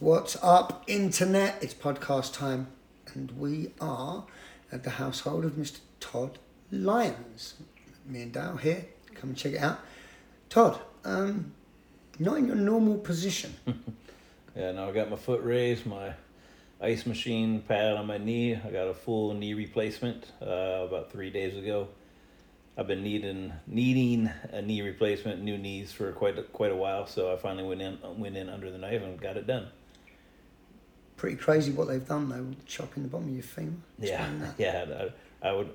What's up, internet? It's podcast time, and we are at the household of Mr. Todd Lyons. Me and Dale here. Come and check it out. Todd, um, not in your normal position. Yeah, now I got my foot raised, my ice machine pad on my knee. I got a full knee replacement uh, about three days ago. I've been needing needing a knee replacement, new knees for quite a, quite a while. So I finally went in went in under the knife and got it done. Pretty crazy what they've done though, chopping the bottom of your femur. Yeah, that. yeah. I, I would.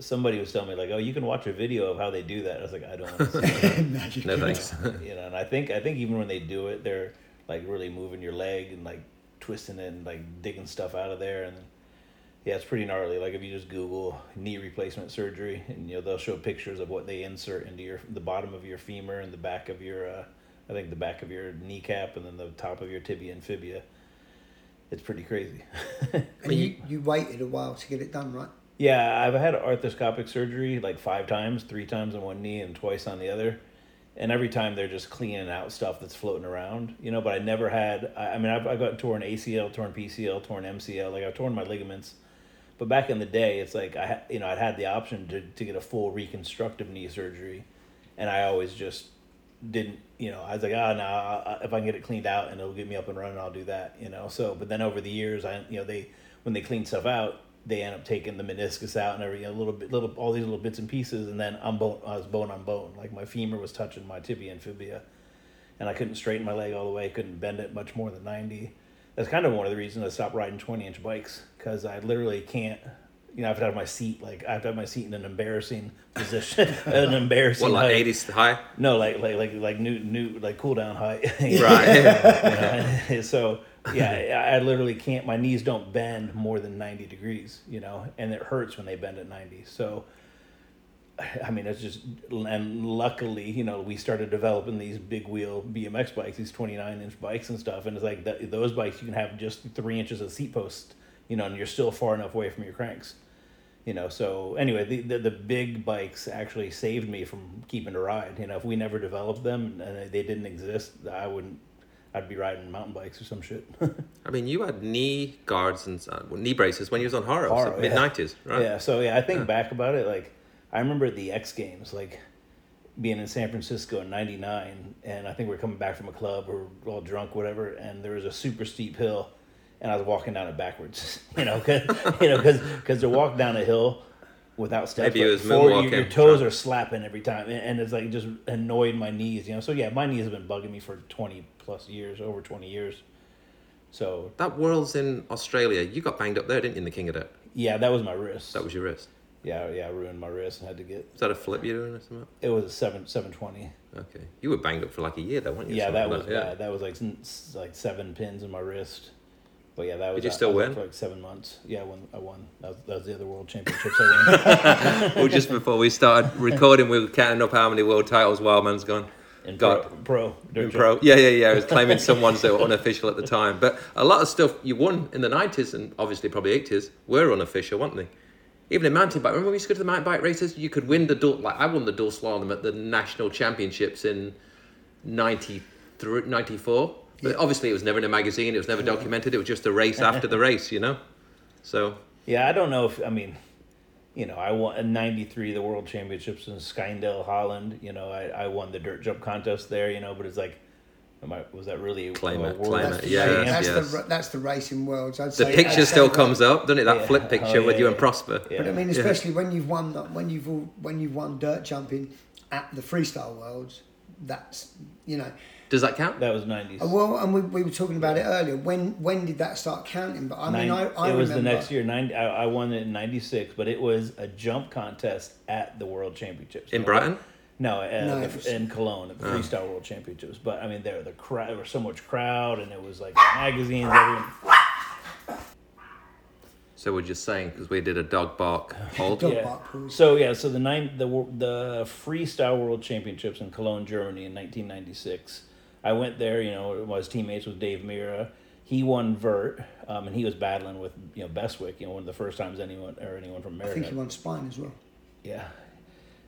Somebody was telling me like, oh, you can watch a video of how they do that. I was like, I don't. want to see that. No, No thanks. you know, and I think I think even when they do it, they're like really moving your leg and like twisting it and like digging stuff out of there, and yeah, it's pretty gnarly. Like if you just Google knee replacement surgery, and you know they'll show pictures of what they insert into your the bottom of your femur and the back of your, uh, I think the back of your kneecap and then the top of your tibia and fibia. It's pretty crazy. And you, you waited a while to get it done, right? Yeah, I've had arthroscopic surgery like five times, three times on one knee and twice on the other. And every time they're just cleaning out stuff that's floating around, you know. But I never had. I, I mean, I've, I've got torn ACL, torn PCL, torn MCL. Like I've torn my ligaments. But back in the day, it's like I, ha- you know, I'd had the option to to get a full reconstructive knee surgery, and I always just didn't. You know, I was like, ah, no, I- if I can get it cleaned out and it'll get me up and running, I'll do that. You know. So, but then over the years, I, you know, they when they clean stuff out, they end up taking the meniscus out and every you know, little bit, little all these little bits and pieces, and then I'm bone, I was bone on bone. Like my femur was touching my tibia and fibia, and I couldn't straighten my leg all the way. Couldn't bend it much more than ninety. That's kind of one of the reasons I stopped riding twenty inch bikes because I literally can't. You know, I have to have my seat like I have to have my seat in an embarrassing position, an embarrassing. What, like height. 80s high? No, like like like like new new like cool down height. Right. You know, so yeah, I I literally can't. My knees don't bend more than ninety degrees, you know, and it hurts when they bend at ninety. So, I mean, it's just and luckily, you know, we started developing these big wheel BMX bikes, these twenty nine inch bikes and stuff, and it's like that, those bikes you can have just three inches of seat post, you know, and you're still far enough away from your cranks. You know, so anyway, the, the the big bikes actually saved me from keeping to ride. You know, if we never developed them and they didn't exist, I wouldn't. I'd be riding mountain bikes or some shit. I mean, you had knee guards and uh, knee braces when you was on Haro, Haro, yeah. mid 90s, right? Yeah, so yeah, I think back about it, like I remember the X Games, like being in San Francisco in '99, and I think we are coming back from a club we're all drunk, whatever, and there was a super steep hill, and I was walking down it backwards, you know, cause, you know, because because to walk down a hill without steps, Maybe it was forward, your, your toes are slapping every time, and, and it's like just annoyed my knees, you know. So yeah, my knees have been bugging me for 20 plus years, over 20 years. So That Worlds in Australia, you got banged up there, didn't you, in the King of Death? yeah, that was my wrist. That was your wrist. yeah, yeah, I ruined my wrist and had to get Was that a flip you doing or something? It was a seven seven twenty. Okay. You were banged up for like a year, though, weren't you? Yeah, that like was yeah. bad. That was like like seven pins in my wrist. But yeah, that was. you I- still win? for like seven months? Yeah, I won. I won. That was, that was the other world championships I won. well, just before we started recording, we were counting up how many world titles Wildman's gone. In God. pro, pro, In pro. Yeah, yeah, yeah. I was claiming some ones that were unofficial at the time. But a lot of stuff you won in the 90s and obviously probably 80s were unofficial, weren't they? Even in mountain bike. Remember when we used to go to the mountain bike races? You could win the dual, like I won the dual slalom at the national championships in 93, 94. But obviously it was never in a magazine, it was never documented, it was just a race after the race, you know? So, Yeah, I don't know if I mean, you know, I won in '93 the world championships in Skyndale, Holland. You know, I, I won the dirt jump contest there. You know, but it's like, am I, was that really Claim a it, world claim That's, it, the, yeah, yes, that's, yes. the that's the racing worlds. I'd the say, picture I'd still say comes up, doesn't it? That Yeah. flip Oh, picture with yeah, you and. Prosper. Yeah. But I mean, Yeah. especially when you've won that when you've all, when you've won dirt jumping at the freestyle worlds, that's you know. Does that count? That was '90s. Uh, Well, and we, we were talking about it earlier. When when did that start counting? But I mean, I, I it was remember the next year. 90, I, I won it in '96, but it was a jump contest at the World Championships In Brighton? No, uh, No, the- was- in Cologne at the Oh. Freestyle World Championships. But I mean, there the crowd, there was so much crowd, and it was like magazines. Everyone, So we're just saying because we did a dog bark hold. Dog yeah. bark. So yeah, so the nine the the Freestyle World Championships in Cologne, Germany, in 1996. I went there. You know, was teammates with Dave Mirra. He won vert, um, and he was battling with you know Bestwick. You know, one of the first times anyone or anyone from America. I think he won spine as well. Yeah.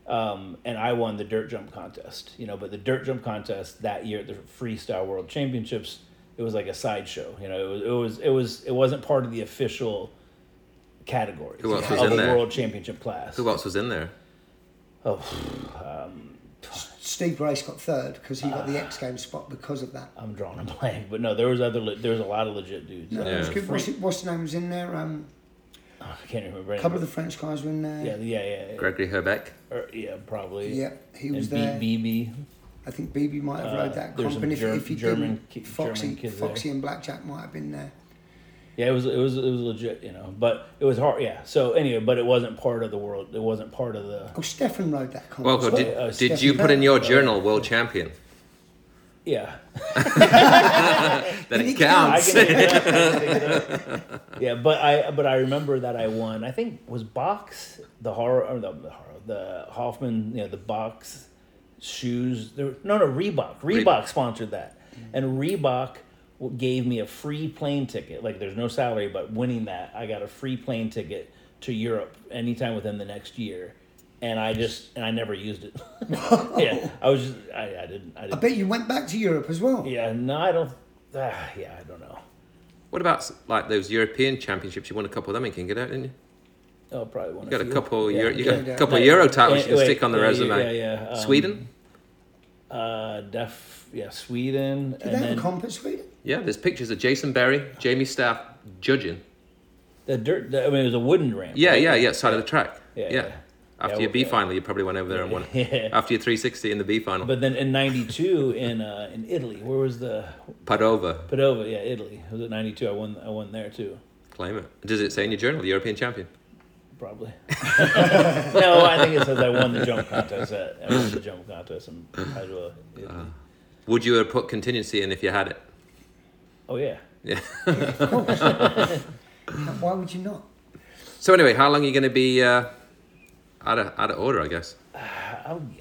Um, and I won the dirt jump contest, you know, but the dirt jump contest that year at the Freestyle World Championships, it was like a sideshow. You know, it was it was it was it wasn't part of the official categories Who else you was know, in of the there? world championship class. Who else was in there? Oh, Steve Brace got third because he got Ah. the X Games spot because of that. I'm drawing a blank, but no, there was other le- there was a lot of legit dudes. No, it was good. What's, it, what's the name was in there? Um, I can't remember. a couple of the French guys were in there. yeah, yeah, yeah, yeah, Gregory Herbeck. Or- yeah, probably. Yeah, he was and there. B- BB. I think BB might have Uh, rode that there's comp, some and if, Ger- if he German didn't, ki- Foxy, German kids there. Foxy and Blackjack might have been there. Yeah, it was it was it was legit, you know. But it was hard. Yeah. So anyway, but it wasn't part of the world. It wasn't part of the. Oh, Stefan rode that comp. Well, as did, uh, did you put in your journal world champion? Yeah. Then it counts. can, yeah, yeah, but I but I remember that I won. I think was box the horror or the, the horror the Hoffman you know the box shoes. There, no, no Reebok. Reebok Reebok. sponsored that, and Reebok w- gave me a free plane ticket. Like there's no salary, but winning that, I got a free plane ticket to Europe anytime within the next year. And I just and I never used it. yeah, I was just I, I didn't I I didn't. bet you went back to Europe as well. Yeah, no, I don't. Ah, yeah, I don't know. What about like those European championships? You won a couple of them in King, didn't you? Oh, probably one. You got a few. couple. Yeah, Euro, you yeah. got yeah. a couple of Euro titles you can wait, stick on the yeah, resume. Yeah, yeah. um, Sweden. Uh, def. Yeah, Sweden. Did and they have then a comp at Sweden? Yeah, there's pictures of Jason Berry, Jamie Staff judging. the dirt. The, I mean, it was a wooden ramp. Yeah, right? yeah, yeah. Side of the track. Yeah, Yeah. yeah. After Yeah, your B final, you probably went over there and won. it. Yeah. After your 360 in the B final, But then in '92 in uh, in Italy, where was the Padova, Padova? Yeah, Italy. Was it '92? I won. I won there too. claim it. Does it say in your journal, the European champion? Probably. no, I think it says I won the jump contest. At, I won the jump contest in. Italy. Uh. Would you have put contingency in if you had it? Oh yeah. Yeah. Why would you not? So anyway, how long are you going to be uh, out of out of order? I guess. I'm,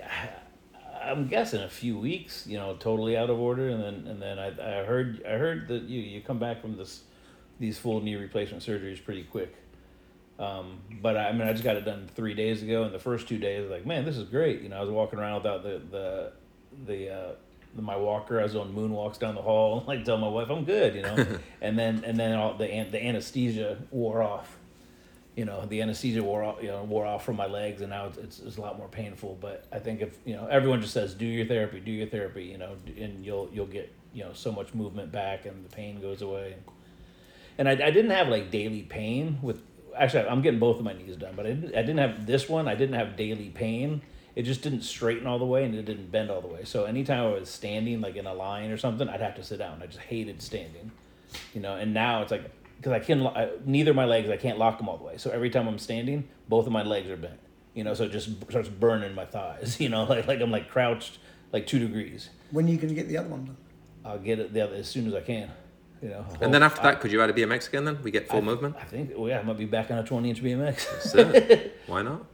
I'm guessing a few weeks, you know, totally out of order, and then and then I, I heard I heard that you you come back from this these full knee replacement surgeries pretty quick. Um, but I, I mean, I just got it done three days ago, and the first two days, like, man, this is great. You know, I was walking around without the the the. Uh, the- my walker, I was on moonwalks down the hall, like tell my wife I'm good, you know, and then and then all the an- the anesthesia wore off, you know the anesthesia wore off you know wore off from my legs and now it's, it's, it's a lot more painful. But i think if you know everyone just says do your therapy do your therapy you know and you'll you'll get you know so much movement back and the pain goes away. And i, I didn't have like daily pain with actually i'm getting both of my knees done but I didn't, I didn't have this one. I didn't have daily pain it just didn't straighten all the way and it didn't bend all the way so anytime i was standing like in a line or something i'd have to sit down i just hated standing you know and now it's like because i can I, neither of my legs i can't lock them all the way so every time i'm standing both of my legs are bent you know so it just starts burning my thighs you know like, like i'm like crouched like two degrees When are you going to get the other one done? i'll get it the other as soon as i can you know And then after that, could you add a BMX again? Then we get full I, movement. i think well, yeah i might be back on a 20 inch bmx That's it. Why not?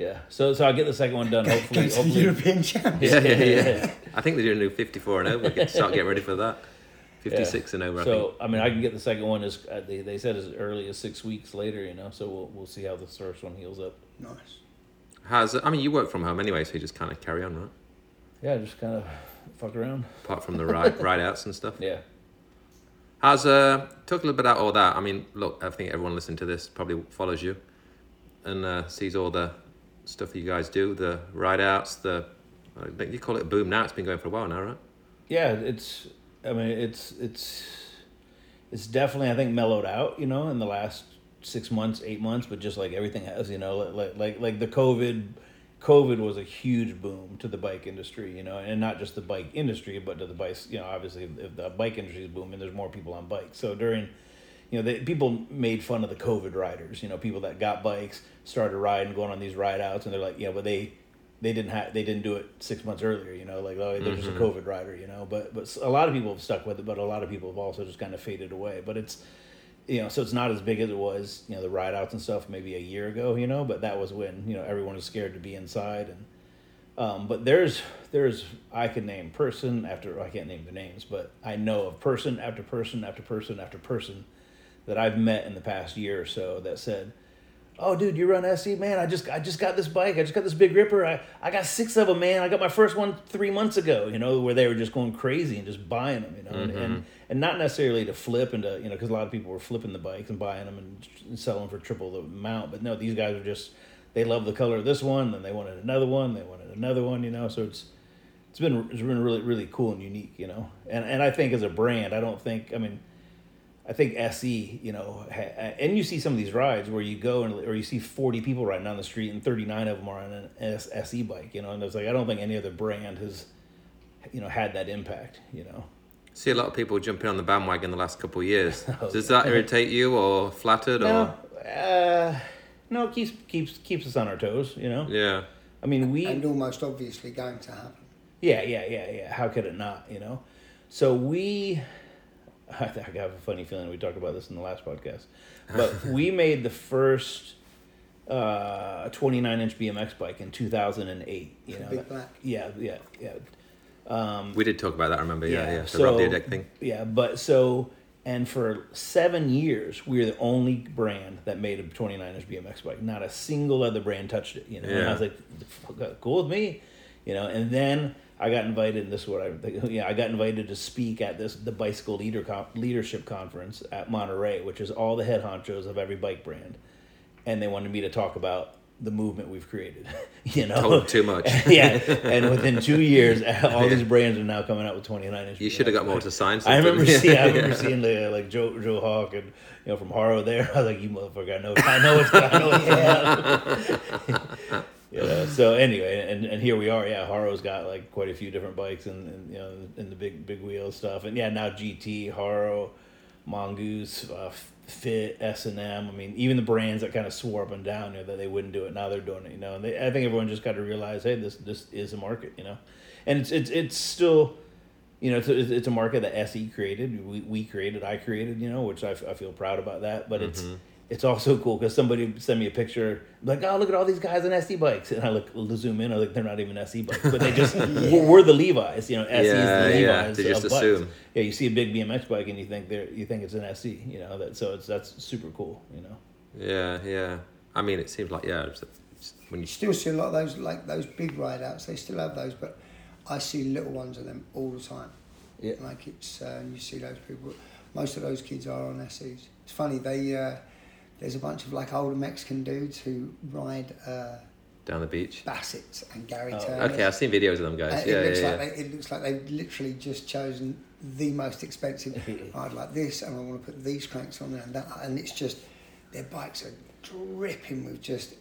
Yeah so so i'll get the second one done Go hopefully, to the hopefully European Champions. Yeah, yeah, yeah. I think they're doing a new 54 and over. Get, start getting ready for that. 56 and over. I think. So I mean, I can get the second one as uh, they, they said as early as six weeks later, you know. So we'll we'll see how the first one heals up. Nice. How's I mean, you work from home anyway, so you just kind of carry on, right? Yeah, just kind of fuck around. Apart from the ride ride outs and stuff. Yeah. How's uh talk a little bit about all that? I mean, look, I think everyone listening to this probably follows you and uh, sees all the stuff that you guys do, the ride outs, the you call it a boom now. It's been going for a while now, right? Yeah, it's. I mean, it's it's it's definitely I think mellowed out. You know, in the last six months, eight months, but just like everything has, you know, like like like the COVID. COVID was a huge boom to the bike industry, you know, and not just the bike industry, but to the bikes. You know, obviously, if the bike industry is booming, there's more people on bikes. So during, you know, they, people made fun of the COVID riders. You know, people that got bikes started riding, going on these ride outs, and they're like, yeah, but they they didn't have they didn't do it six months earlier. You know, like oh, they're just a COVID rider. You know, but but a lot of people have stuck with it, but a lot of people have also just kind of faded away. But it's you know, so it's not as big as it was, you know, the ride outs and stuff maybe a year ago, you know, but that was when, you know, everyone was scared to be inside and um, but there's there's I can name person after I can't name the names, but I know of person after person after person after person that I've met in the past year or so that said, oh dude you run se man i just i just got this bike i just got this big ripper i i got six of them man i got my first one three months ago you know where they were just going crazy and just buying them you know and, and mm-hmm. and not necessarily to flip and to you know because a lot of people were flipping the bikes and buying them and, and selling for triple the amount but no these guys are just they love the color of this one then they wanted another one they wanted another one you know so it's it's been it's been really really cool and unique you know and and i think as a brand i don't think i mean I think SE, you know, ha- and you see some of these rides where you go and or you see forty people riding down the street and thirty nine of them are on an S- SE bike, you know, and it's like I don't think any other brand has, you know, had that impact, you know. See a lot of people jumping on the bandwagon the last couple of years. Oh, Does that irritate you or flattered No, or uh, no, it keeps keeps keeps us on our toes, you know. yeah? I mean, we and almost obviously going to happen. Yeah, yeah, yeah, yeah. How could it not? You know. So we, I have a funny feeling we talked about this in the last podcast, but we made the first uh, 29 inch BMX bike in 2008. You know. Big black. Yeah, yeah, yeah. Um, We did talk about that. I remember. Yeah, yeah. The so Rob Dyrdek thing. Yeah, but so and for seven years we were the only brand that made a 29 inch BMX bike. Not a single other brand touched it. You know, and I was like, cool with me, you know. And then I got invited. And this is what I yeah I got invited to speak at this the bicycle leader con- leadership conference at Monterey, which is all the head honchos of every bike brand, and they wanted me to talk about the movement we've created. you know, Told too much. yeah, and within two years, all these brands are now coming out with 29 inch. You should have got more to sign. I remember seeing, I remember seeing the like Joe Joe Hawk and you know from Haro there. I was like, you motherfucker, I know, I know what's I know what's going on. You know, so anyway, and, and here we are. Yeah, Haro's got like quite a few different bikes and, and you know and the big big wheel stuff. And yeah, now GT, Haro, Mongoose, uh, Fit, S and M. I mean, even the brands that kind of swore up and down you know, that they wouldn't do it, now they're doing it. You know, and they, I think everyone just got to realize, hey, this this is a market. You know, and it's it's it's still you know, it's a, it's a market that SE created, we, we created, I created, you know, which I, f- I feel proud about that. But it's it's also cool because somebody sent me a picture, like, oh, look at all these guys on SE bikes, and I look to zoom in, I like they're not even SE bikes, but they just we're, we're the Levi's, you know, SE Yeah, is the yeah, they just of bikes. assume. Yeah, you see a big BMX bike and you think they're you think it's an SE, you know, that so it's that's super cool, you know. Yeah, yeah. I mean, it seems like yeah. It's, it's, when you You still see a lot of those, like those big ride outs. They still have those, but I see little ones of them all the time. Yeah. Like it's, uh, you see those people. Most of those kids are on SEs. It's funny. They uh, there's a bunch of like older Mexican dudes who ride uh, down the beach. Bassett and Gary Oh, Turner. Okay, I've seen videos of them Uh, guys. it Yeah, looks yeah, like yeah. they, it looks like they've literally just chosen the most expensive ride like this, and I want to put these cranks on there and that, and it's just their bikes are dripping with just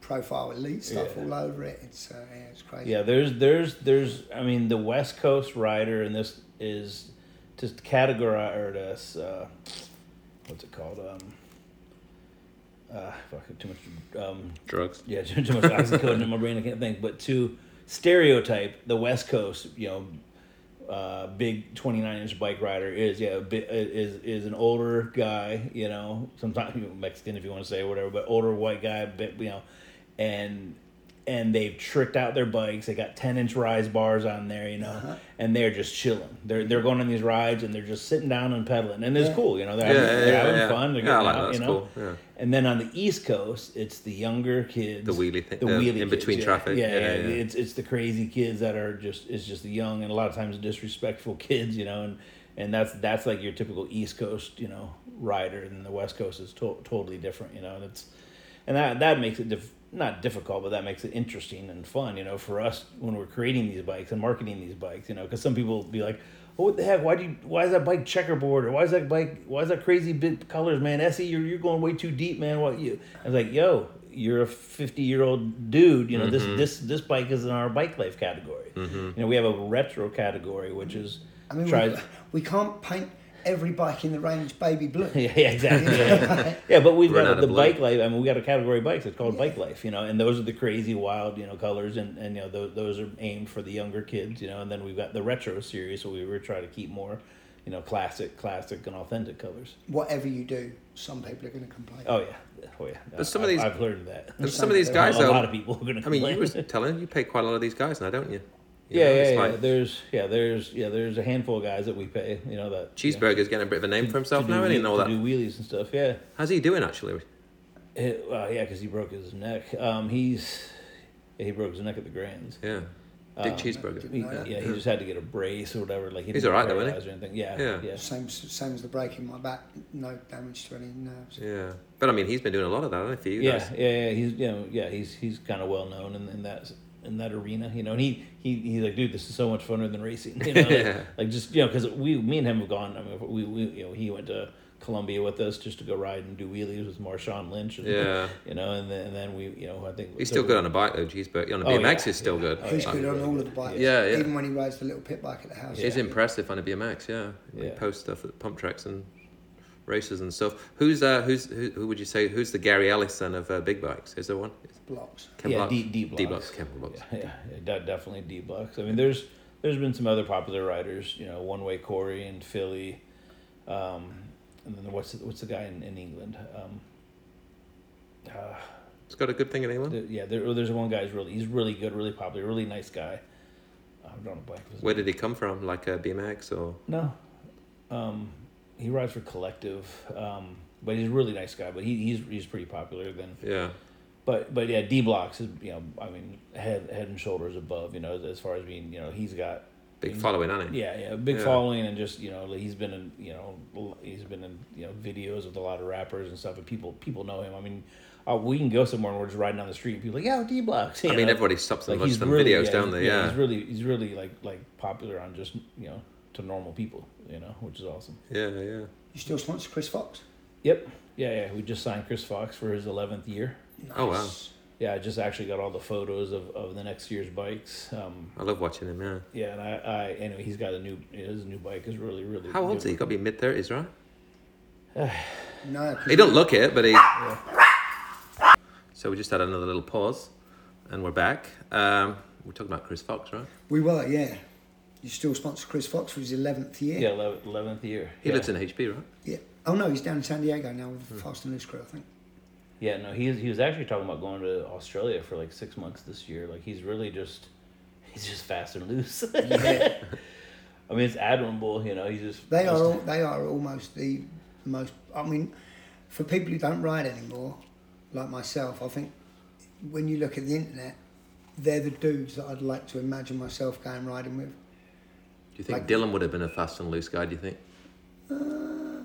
profile elite stuff Yeah. all over it. It's uh, yeah, it's crazy. Yeah, there's there's there's I mean the West Coast rider and this is just categorize or this uh, what's it called um uh fuck too much um Drugs. yeah too, too much oxycodone in my brain I can't think but to stereotype the West Coast you know uh, big 29 inch bike rider is yeah bit, is is an older guy you know sometimes you know, Mexican if you want to say or whatever but older white guy a bit you know and and they've tricked out their bikes they got 10 inch rise bars on there you know Uh-huh. and they're just chilling they're they're going on these rides and they're just sitting down and pedaling and it's Yeah. cool you know they're Yeah, having, yeah, they're yeah, having yeah. fun they're Yeah, I getting like out that. you That's know cool, yeah. And then on the east coast it's the younger kids The wheelie thing- the uh, wheelie in kids, between yeah. traffic. yeah, Yeah, yeah, it's it's the crazy kids that are just it's just the young and a lot of times disrespectful kids you know and and that's that's like your typical east coast you know rider and the west coast is to- totally different you know and it's and that that makes it diff- not difficult but that makes it interesting and fun you know for us when we're creating these bikes and marketing these bikes you know because some people will be like what the heck? Why do you why is that bike checkerboard? Or why is that bike why is that crazy big colors man? SE you're, you're going way too deep man. What you I was like yo you're a 50 year old dude. You know this mm-hmm. this this bike is in our bike life category. Mm-hmm. You know we have a retro category which is I mean, tries we, we can't paint every bike in the range baby blue. yeah, yeah, exactly. Yeah, yeah but we've Run got the bike life. I mean, we got a category of bikes. It's called bike life, you know, and those are the crazy, wild, you know, colors, and and you know those those are aimed for the younger kids, you know, and then we've got the retro series, so we were trying to keep more, you know, classic, classic, and authentic colors. Whatever you do, some people are going to complain. Oh yeah, oh yeah. But some of these- I've learned that. And some of these guys a lot though. of people are going to. Complain. I mean, you was telling you pay quite a lot of these guys now, don't you? You Yeah, know, yeah, yeah. like There's yeah, there's yeah, there's a handful of guys that we pay. You know that you know, Cheeseburger's getting a bit of a name for himself to do now, and wheel- and all that. do wheelies and stuff. Yeah. How's he doing actually? It, well, yeah, because he broke his neck. Um, he's yeah, he broke his neck at the Grands. Yeah. Big Um, cheeseburger. He, yeah. yeah, he just had to get a brace or whatever. Like he He's all right though, paralyzed isn't or anything. Yeah, Yeah. yeah, Same same as the break in my back, no damage to any nerves. Yeah. But I mean, he's been doing a lot of that, hasn't he, for you yeah, guys? yeah, yeah. He's you know yeah he's he's kind of well known in, in that in that arena. You know, and he he he's like, dude, this is so much funner than racing. You know, like, Yeah. like just you know because we me and him have gone. I mean, we, we you know he went to Columbia with us just to go ride and do wheelies with Marshawn Lynch. And, Yeah. You know, and then, and then we you know I think He's still good on a bike though, geez, but on a Oh, BMX yeah, he's still yeah. good. Oh, He's yeah. good on all of the bikes. Yeah, yeah. Even when he rides the little pit bike at the house. He's Yeah. impressive on a BMX, yeah. He Yeah. posts stuff at pump tracks and races and stuff. Who's uh who's who, who would you say who's the Gary Ellison of uh, big bikes? Is there one? Blocks. Ken yeah, Block? D, D blocks. D blocks, Ken blocks. Yeah, yeah, yeah, definitely D blocks. I mean, there's there's been some other popular riders, you know, One Way Corey and Philly, um, and then what's the, what's the guy in, in England? Um, uh, It's got a good thing in England. the- yeah, there, there's one guy's really he's really good, really popular, really nice guy. I'm drawing a blank. Where name. did he come from? Like a BMX or No, um, he rides for Collective, um, but he's a really nice guy. But he, he's he's pretty popular. Then yeah. But but yeah, D blocks is you know I mean head head and shoulders above you know as far as being you know he's got Big following, hasn't he? yeah yeah big Yeah. following and just you know he's been in you know he's been in you know videos with a lot of rappers and stuff and people people know him I mean uh, we can go somewhere and we're just riding down the street and people are like yeah D blocks I mean everybody stops and like watches he's really, videos yeah, down there, yeah. he's really he's really like like popular on just you know to normal people you know which is awesome Yeah, yeah. You still sponsor Chris Fox? yep yeah yeah we just signed Chris Fox for his eleventh year Oh, wow. Yeah I just actually got all the photos of, of the next year's bikes um, I love watching him, yeah. Yeah, and I, I anyway, he's got a new his new bike is really really. How old is he? He good. got to be mid thirties, right? No, 'cause He don't look it, but he. So we just had another little pause, and we're back. Um, we're talking about Chris Fox, right? we were, yeah. You still sponsor Chris Fox for his 11th year? Yeah, eleventh year. He yeah. lives in HP, right? Yeah. Oh, no, he's down in San Diego now with the Fast and Loose crew, I think. Yeah, no, he he was actually talking about going to Australia for like six months this year. Like he's really just he's just fast and loose. Yeah. I mean, it's admirable. You know, he's just They just- are all, they are almost the most. I mean, for people who don't ride anymore, like myself, I think when you look at the internet, they're the dudes that I'd like to imagine myself going riding with. Do you think Like- Dylan would have been a fast and loose guy? Do you think? Uh,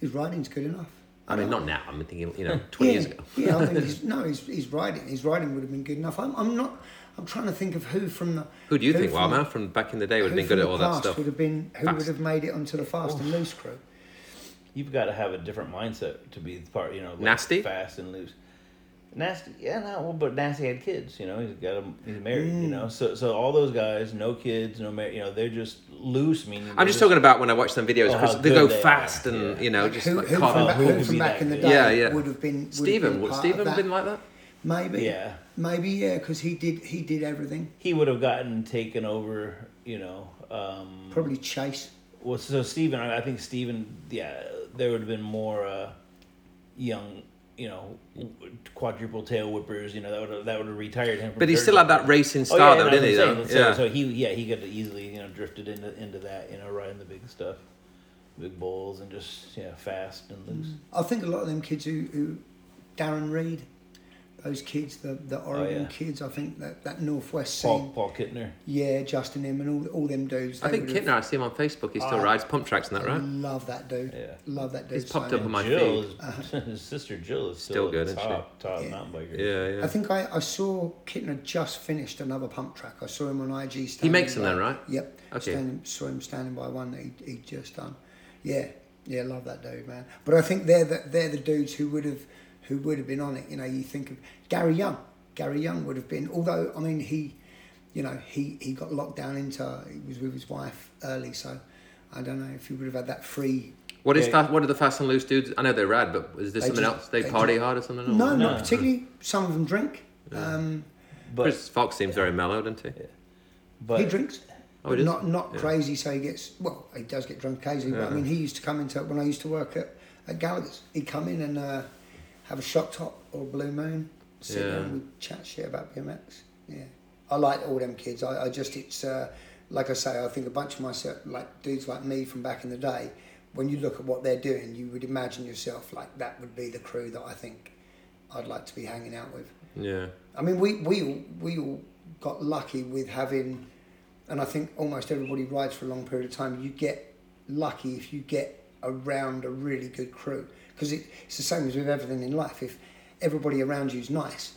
his writing's good enough. I mean, not now. I'm thinking, you know, twenty yeah, years ago. yeah, I think he's, no, he's, his riding, his writing would have been good enough. I'm, I'm not. I'm trying to think of who from the. Who do you think? from- Wildman from back in the day would have been good from at all that stuff. Would have been who Fast. would have made it onto the fast and loose crew. you've got to have a different mindset to be part. You know, like Nasty? fast and loose. Nasty, yeah, no, well, but Nasty had kids. You know, he's got a, he's married. You Mm. know, so so all those guys, no kids, no mar- You know, they're just loose. Meaning I'm they're just talking about when I watch some videos. because how they go they fast are, and yeah. you know, just who, like who caught from, up. back, who who from be back in the day Yeah, yeah. would have been would have Stephen, been would Stephen have been like that? maybe Yeah, maybe yeah because he did he did everything he would have gotten taken over. You know, um, probably chase Well, so Stephen, I I think Stephen, yeah, there would have been more uh, young, you know, quadruple tail whippers. You know, that would have, that would have retired him. From But he still had that bike. racing Oh, style, yeah, though, didn't he? I'm Though? saying, Yeah. So, so he, yeah, he could have easily, you know, drifted into into that, you know, riding the big stuff, big bulls, and just yeah, fast and loose. I think a lot of them kids who, who Darren Reed those kids the the oh, Oregon Oh, yeah. kids I think that that northwest Paul scene Paul Kintner. yeah Justin him and all all them dudes I think would've- I see him on Facebook. He still Oh. rides pump tracks and that, I right? love that dude Yeah. love that dude He's popped so up on my Jill feed. is, uh-huh. his sister Jill is Still still, good, good, isn't she? top top Yeah. mountain biker. Yeah, yeah. I think I, I saw Kintner just finished another pump track. I saw him on IG. He makes them by- then, right? Yep. Okay. Standing, saw him standing by one that he he just done. Yeah, yeah, love that dude, man. But I think they're the, they're the dudes who would have who would have been on it. You know, you think of Gary Young. Gary Young would have been. Although I mean, he, you know, he he got locked down into. He was with his wife early, so I don't know if he would have had that free. What is Yeah. fa- what are the fast and loose dudes? I know they're rad, but is this They something just- else? They, they party just- hard or something? or No, what? not No. particularly. Some of them drink. Um, But Chris Fox seems very mellow, doesn't he? but he drinks. Oh, he? Not not Yeah. crazy, so he gets well. He does get drunk occasionally, but I mean, he used to come into when I used to work at, at Gallagher's. He'd come in and uh, have a shot top or a blue moon, sit Yeah. and we'd chat shit about BMX. Yeah, I like all them kids. I, I just it's uh, like I say, I think a bunch of myself like dudes like me from back in the day when you look at what they're doing, you would imagine yourself like that would be the crew that I think I'd like to be hanging out with. Yeah. I mean, we we all, we all got lucky with having, and I think almost everybody rides for a long period of time. You get lucky if you get around a really good crew because it, it's the same as with everything in life. If everybody around you is nice,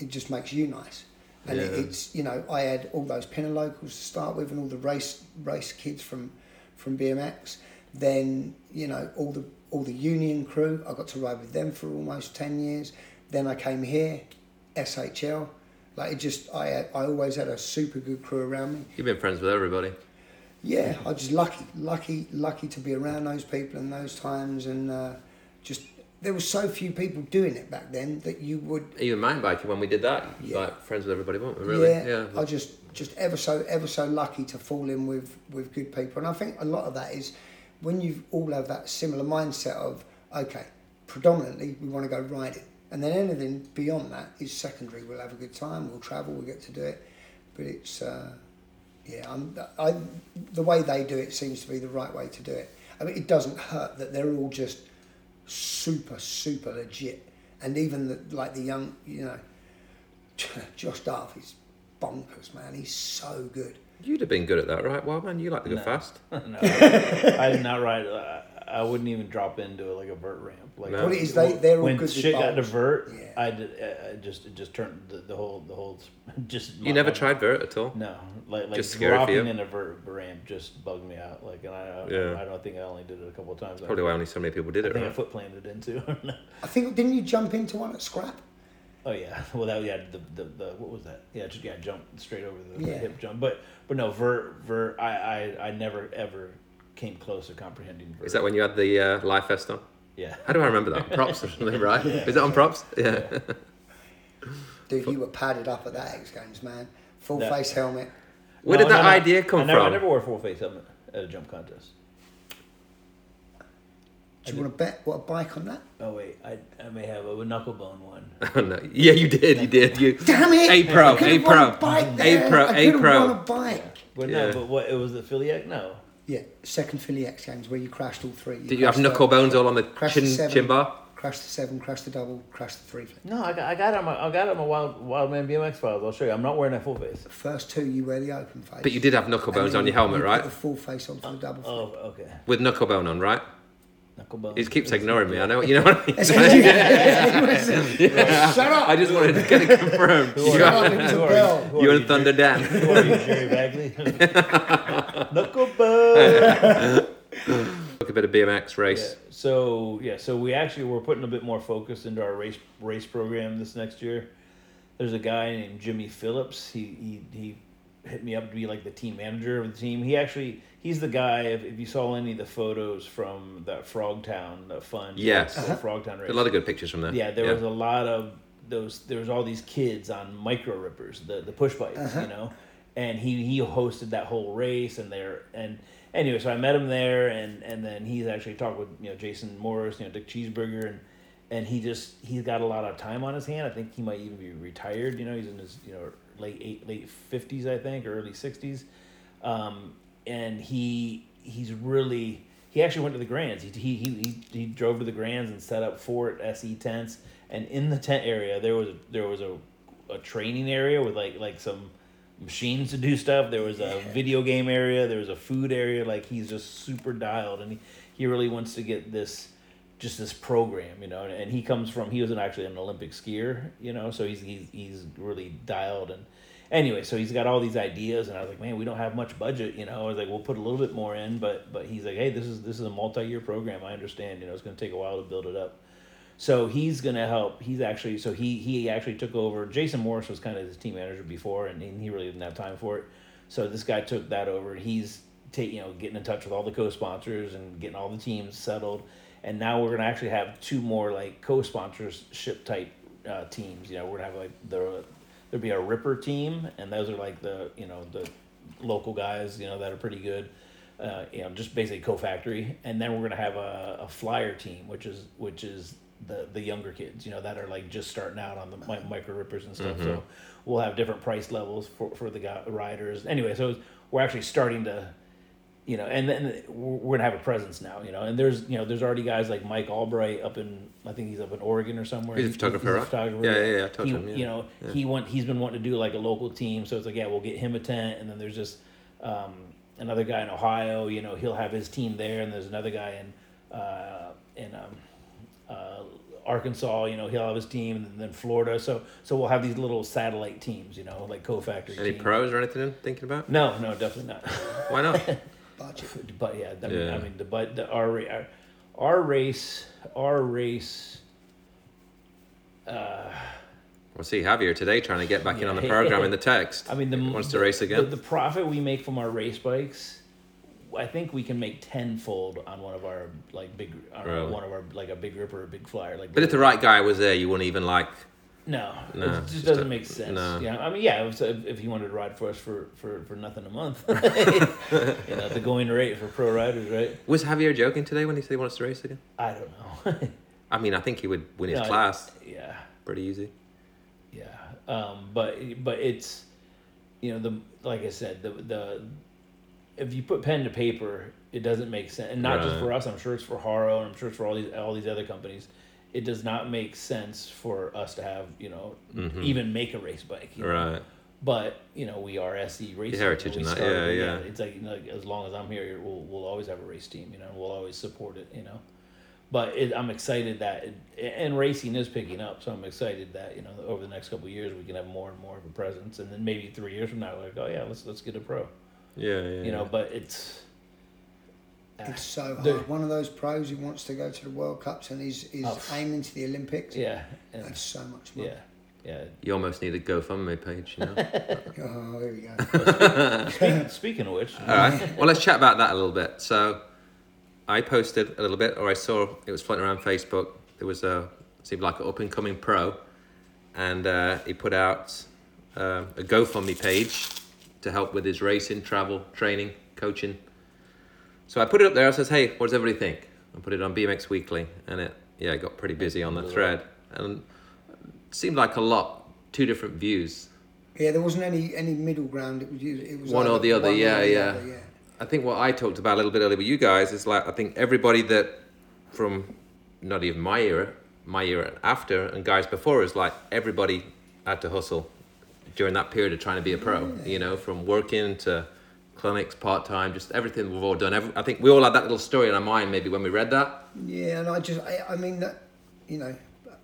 it just makes you nice. And it, it's you know I had all those pinner locals to start with, and all the race race kids from from BMX. Then you know all the all the union crew. I got to ride with them for almost ten years. Then I came here, SHL. Like it just I had, I always had a super good crew around me. You've been friends with everybody. Yeah, I just lucky, lucky, lucky to be around those people in those times, and uh, just there were so few people doing it back then that you would. Even mountain biking when we did that, Yeah. like friends with everybody, weren't we? Really? Yeah, I just just ever so ever so lucky to fall in with with good people, and I think a lot of that is when you all have that similar mindset of okay, predominantly we want to go riding, and then anything beyond that is secondary. We'll have a good time, we'll travel, we'll get to do it, but it's. Uh, yeah, I'm, I, the way they do it seems to be the right way to do it. I mean, it doesn't hurt that they're all just super, super legit. And even the, like the young, you know, Josh Duff is bonkers, man. He's so good. You'd have been good at that, right? Well, man, you like to go No. fast. no, I did not ride. Uh, I wouldn't even drop into like a vert ramp. Like No. What it is, they, they're all when good shit got to vert, Yeah. I did. Uh, I just it just turned the, the whole the whole just. You never tried vert at all. No, like like Just scary for dropping in a vert ramp just bugged me out. Like, and I Yeah. I, don't think I only did it a couple of times. Probably why only so many people did it. I it, think I foot planted into. I think, didn't you jump into one at Scrap? Oh yeah, well that yeah the, the, the what was that? Yeah, just, yeah, jump straight over the, the hip jump. But but no, vert vert. I, I I never ever came close to comprehending vert. Is that when you had the uh, life vest on? Yeah. How do I remember that? Props or something, right? Is it on props? Yeah. Dude, you were padded up at that X Games, man. Full That- face helmet. Where No, did that no, no. idea come I never, from? I never wore a full face helmet at a jump contest. Do you want to bet what a bike on that? Oh wait, I I may have a knucklebone one. Oh, no. Yeah, you did. You did. You. Damn it! A pro, A pro, a bike A pro, I A could've pro. a bike. But Yeah. no, but what it was the Philly No. Yeah, second Philly X Games where you crashed all three. Did you have crashed knuckle the, bones all on the Crash chin the seven. chin bar? Crashed the seven, crashed the double, crashed the three. No, I got I got it on my I got it on my wild Wildman BMX files. I'll show you. I'm not wearing a full face. The first two you wear the open face. But you did have knuckle bones on your helmet, you right? Put the full face onto the double. Oh, okay. With knuckle bone on, right? Knucklebone. He keeps ignoring me. I know. You know what I mean? Shut up! I just wanted to get it confirmed. Who You are Shut are, up, it was a Who are bell. Who are you you, and Thunder Dan. Jerry- Who are you, Jerry Bagley? Knucklebone. Look a bit of BMX race. Yeah. So yeah, so we actually we're putting a bit more focus into our race race program this next year. There's a guy named Jimmy Phillips. He he he hit me up to be like the team manager of the team. He actually he's the guy. If, if you saw any of the photos from that Frogtown, the fun Yes. the uh-huh. Frogtown race. A lot of good pictures from there. Yeah, there was a lot of those. There was all these kids on micro rippers, the the push bikes, uh-huh. you know, and he he hosted that whole race, and there and anyway, so I met him there, and and then he's actually talked with you know Jason Morris, you know Dick Cheeseburger, and and he just he's got a lot of time on his hand. I think he might even be retired. You know, he's in his you know late eight late fifties, I think, or early sixties, um, and he he's really he actually went to the Grands. He he he he, drove to the Grands and set up Fort SE tents, and in the tent area there was there was a a training area with like like some machines to do stuff. There was a video game area. There was a food area. Like he's just super dialed, and he, he really wants to get this just this program, you know. And he comes from he was an, actually an Olympic skier, you know, so he's he's he's really dialed and. Anyway, so he's got all these ideas, and I was like, "Man, we don't have much budget, you know." I was like, "We'll put a little bit more in," but but he's like, "Hey, this is this is a multi-year program. I understand, you know, it's going to take a while to build it up." So he's gonna help. He's actually so he he actually took over. Jason Morris was kind of his team manager before, and, he really didn't have time for it. So this guy took that over. He's take you know getting in touch with all the co-sponsors and getting all the teams settled. And now we're gonna actually have two more like co-sponsorship type uh, teams. You know, we're gonna have like the there'll be a Ripper team, and those are like the you know the local guys you know that are pretty good. Uh, you know, just basically co-factory, and then we're gonna have a, a flyer team, which is which is the the younger kids, you know, that are like just starting out on the mi- micro rippers and stuff. So we'll have different price levels for for the guy, riders. Anyway, so we're actually starting to you know, and then we're gonna have a presence now, you know, and there's you know there's already guys like Mike Albright up in I think he's up in Oregon or somewhere. He's a photographer, right? photographer. Yeah, yeah, yeah, I talked He- him, yeah. You know, he want he's been wanting to do like a local team, so it's like yeah, we'll get him a tent, and then there's just um, another guy in Ohio. You know, he'll have his team there, and there's another guy in uh, in um, uh, Arkansas. You know, he'll have his team, and then Florida. So so we'll have these little satellite teams. You know, like co-factory. Any teams. pros or anything in thinking about? No, no, definitely not. Why not? But yeah, I mean, Yeah. I mean the but the, our, ra- our our race our race. Uh, We'll see Javier today trying to get back in on the program in the text. I mean, the wants to the- race again. The, the profit we make from our race bikes, I think we can make tenfold on one of our like big, our, Really? one of our like a big ripper, or a big flyer. Like, but if the right guy was there, you wouldn't even like. no, No, it just doesn't a- make sense. no. Yeah, I mean, yeah, if, if, he wanted to ride for us for for, for nothing a month, you know, the going rate for pro riders, right? Was Javier joking today when he said he wants to race again? I don't know. I mean, I think he would win his No, class yeah. pretty easy. Yeah, um, but but it's you know the like I said the the if you put pen to paper, it doesn't make sense, and not just for us. I'm sure it's for Haro, and I'm sure it's for all these all these other companies. It does not make sense for us to have you know even make a race bike. You know? Mm-hmm. Right. But you know we are SE racing. heritage We in that, started- yeah, yeah. It's like, you know, as long as I'm here, we'll we'll always have a race team. You know, we'll always support it. You know, but it, I'm excited that it, and racing is picking up. So I'm excited that you know over the next couple of years we can have more and more of a presence, and then maybe three years from now, we're like, oh yeah, let's let's get a pro. Yeah, yeah. You know, yeah. but it's. ah, It's so hard. The- One of those pros who wants to go to the World Cups and is, is Oh. aiming to the Olympics. Yeah, and, That's so much money. yeah, yeah. You almost need a GoFundMe page, you know. Oh, here we go. Speaking, speaking of which, All right. Well, let's chat about that a little bit. So, I posted a little bit, or I saw it was floating around Facebook. There was a seemed like an up and coming pro, and uh, he put out uh, a GoFundMe page to help with his racing, travel, training, coaching. So I put it up there. I says, "Hey, what does everybody think?" I put it on BMX Weekly, and it yeah it got pretty busy on the thread, and it seemed like a lot, two different views. Yeah, there wasn't any any middle ground. It was it was One or the other, one or yeah, the yeah. other, yeah. I think what I talked about a little bit earlier with you guys is like I think everybody that from not even my era, my era after, and guys before is like everybody had to hustle during that period of trying to be a pro. You know, from working to clinics, part time, just everything we've all done. Every, I think we all had that little story in our mind maybe when we read that. Yeah, and I just, I, I mean that, you know,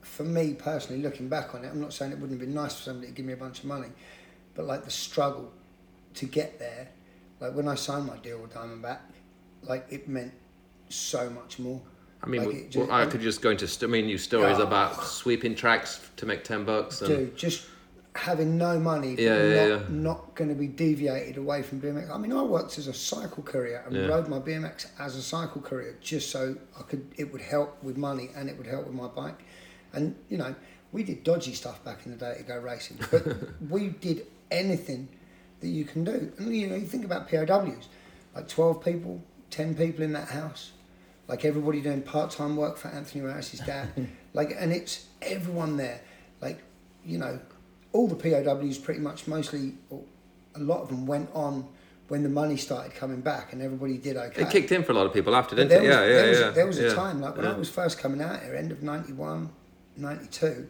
for me personally, looking back on it, I'm not saying it wouldn't have been nice for somebody to give me a bunch of money, but like the struggle to get there, like when I signed my deal with Diamondback, like it meant so much more. I mean, Like just- well, I could just go into st- I mean, new stories Oh. about sweeping tracks to make ten bucks. And, Dude, just having no money, but Yeah, not, yeah, yeah. not going to be deviated away from BMX. I mean, I worked as a cycle courier and Yeah. rode my BMX as a cycle courier just so I could. It would help with money and it would help with my bike. And you know, we did dodgy stuff back in the day to go racing, but we did anything that you can do. And you know, you think about POWs, like twelve people, ten people in that house like everybody doing part-time work for Anthony Harris's dad, like, and it's everyone there, like, you know, all the POWs pretty much mostly, or a lot of them went on when the money started coming back, and everybody did okay. It kicked in for a lot of people after, But didn't there it? was, Yeah, yeah, there was, yeah. There was yeah. a time, like when yeah. I was first coming out here, end of 91, 92,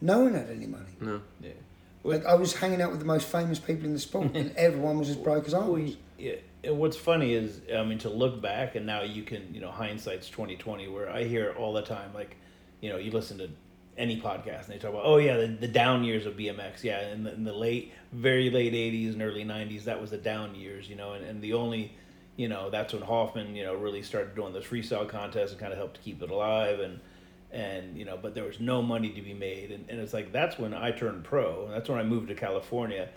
no one had any money. No. yeah. Like I was hanging out with the most famous people in the sport, and everyone was as broke as I was. yeah, and what's funny is, I mean, to look back and now you can, you know, hindsight's twenty twenty. Where I hear all the time, like, you know, you listen to any podcast and they talk about, oh yeah, the, the down years of BMX, yeah, in the, in the late, very late '80s and early '90s, that was the down years, you know, and, and the only, you know, that's when Hoffman, you know, really started doing those freestyle contests and kind of helped to keep it alive and. And you know, but there was no money to be made, and, and it's like that's when I turned pro. That's when I moved to California,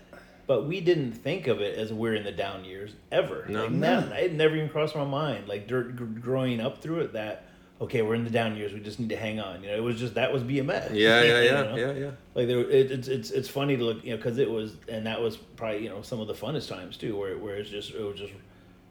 but we didn't think of it as we're in the down years ever. No. like, No. it never even crossed my mind. Like growing up through it, that okay, we're in the down years. We just need to hang on. You know, it was just that was BMS. Yeah, yeah, you yeah, know? yeah, yeah. Like there, it, it's it's it's funny to look, you know, because it was, and that was probably you know some of the funnest times too, where where it's just it was just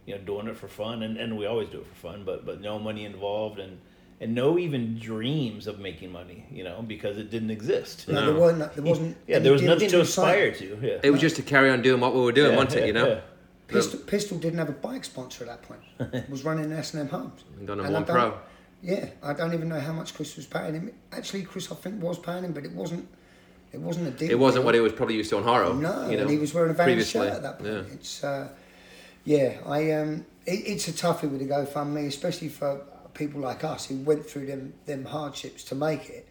you know doing it for fun, and, and we always do it for fun, but but no money involved, and and no even dreams of making money, you know, because it didn't exist. No, No. there wasn't. There wasn't. Yeah, there was nothing to sign. aspire to. Yeah. It was just to carry on doing what we were doing, Yeah, wasn't it? You know. yeah. Pistol, Pistol didn't have a bike sponsor at that point. was running S and M Homes. Done in And I one don't- pro. Yeah, I don't even know how much Chris was paying him. Actually, Chris, I think was paying him, but it wasn't. It wasn't a deal. It wasn't deal. what he was probably used to on Haro. No, you know, and he was wearing a previously. shirt at that point. Yeah. It's uh, yeah, I um, it, it's a toughie with the GoFundMe, especially for people like us who went through them them hardships to make it.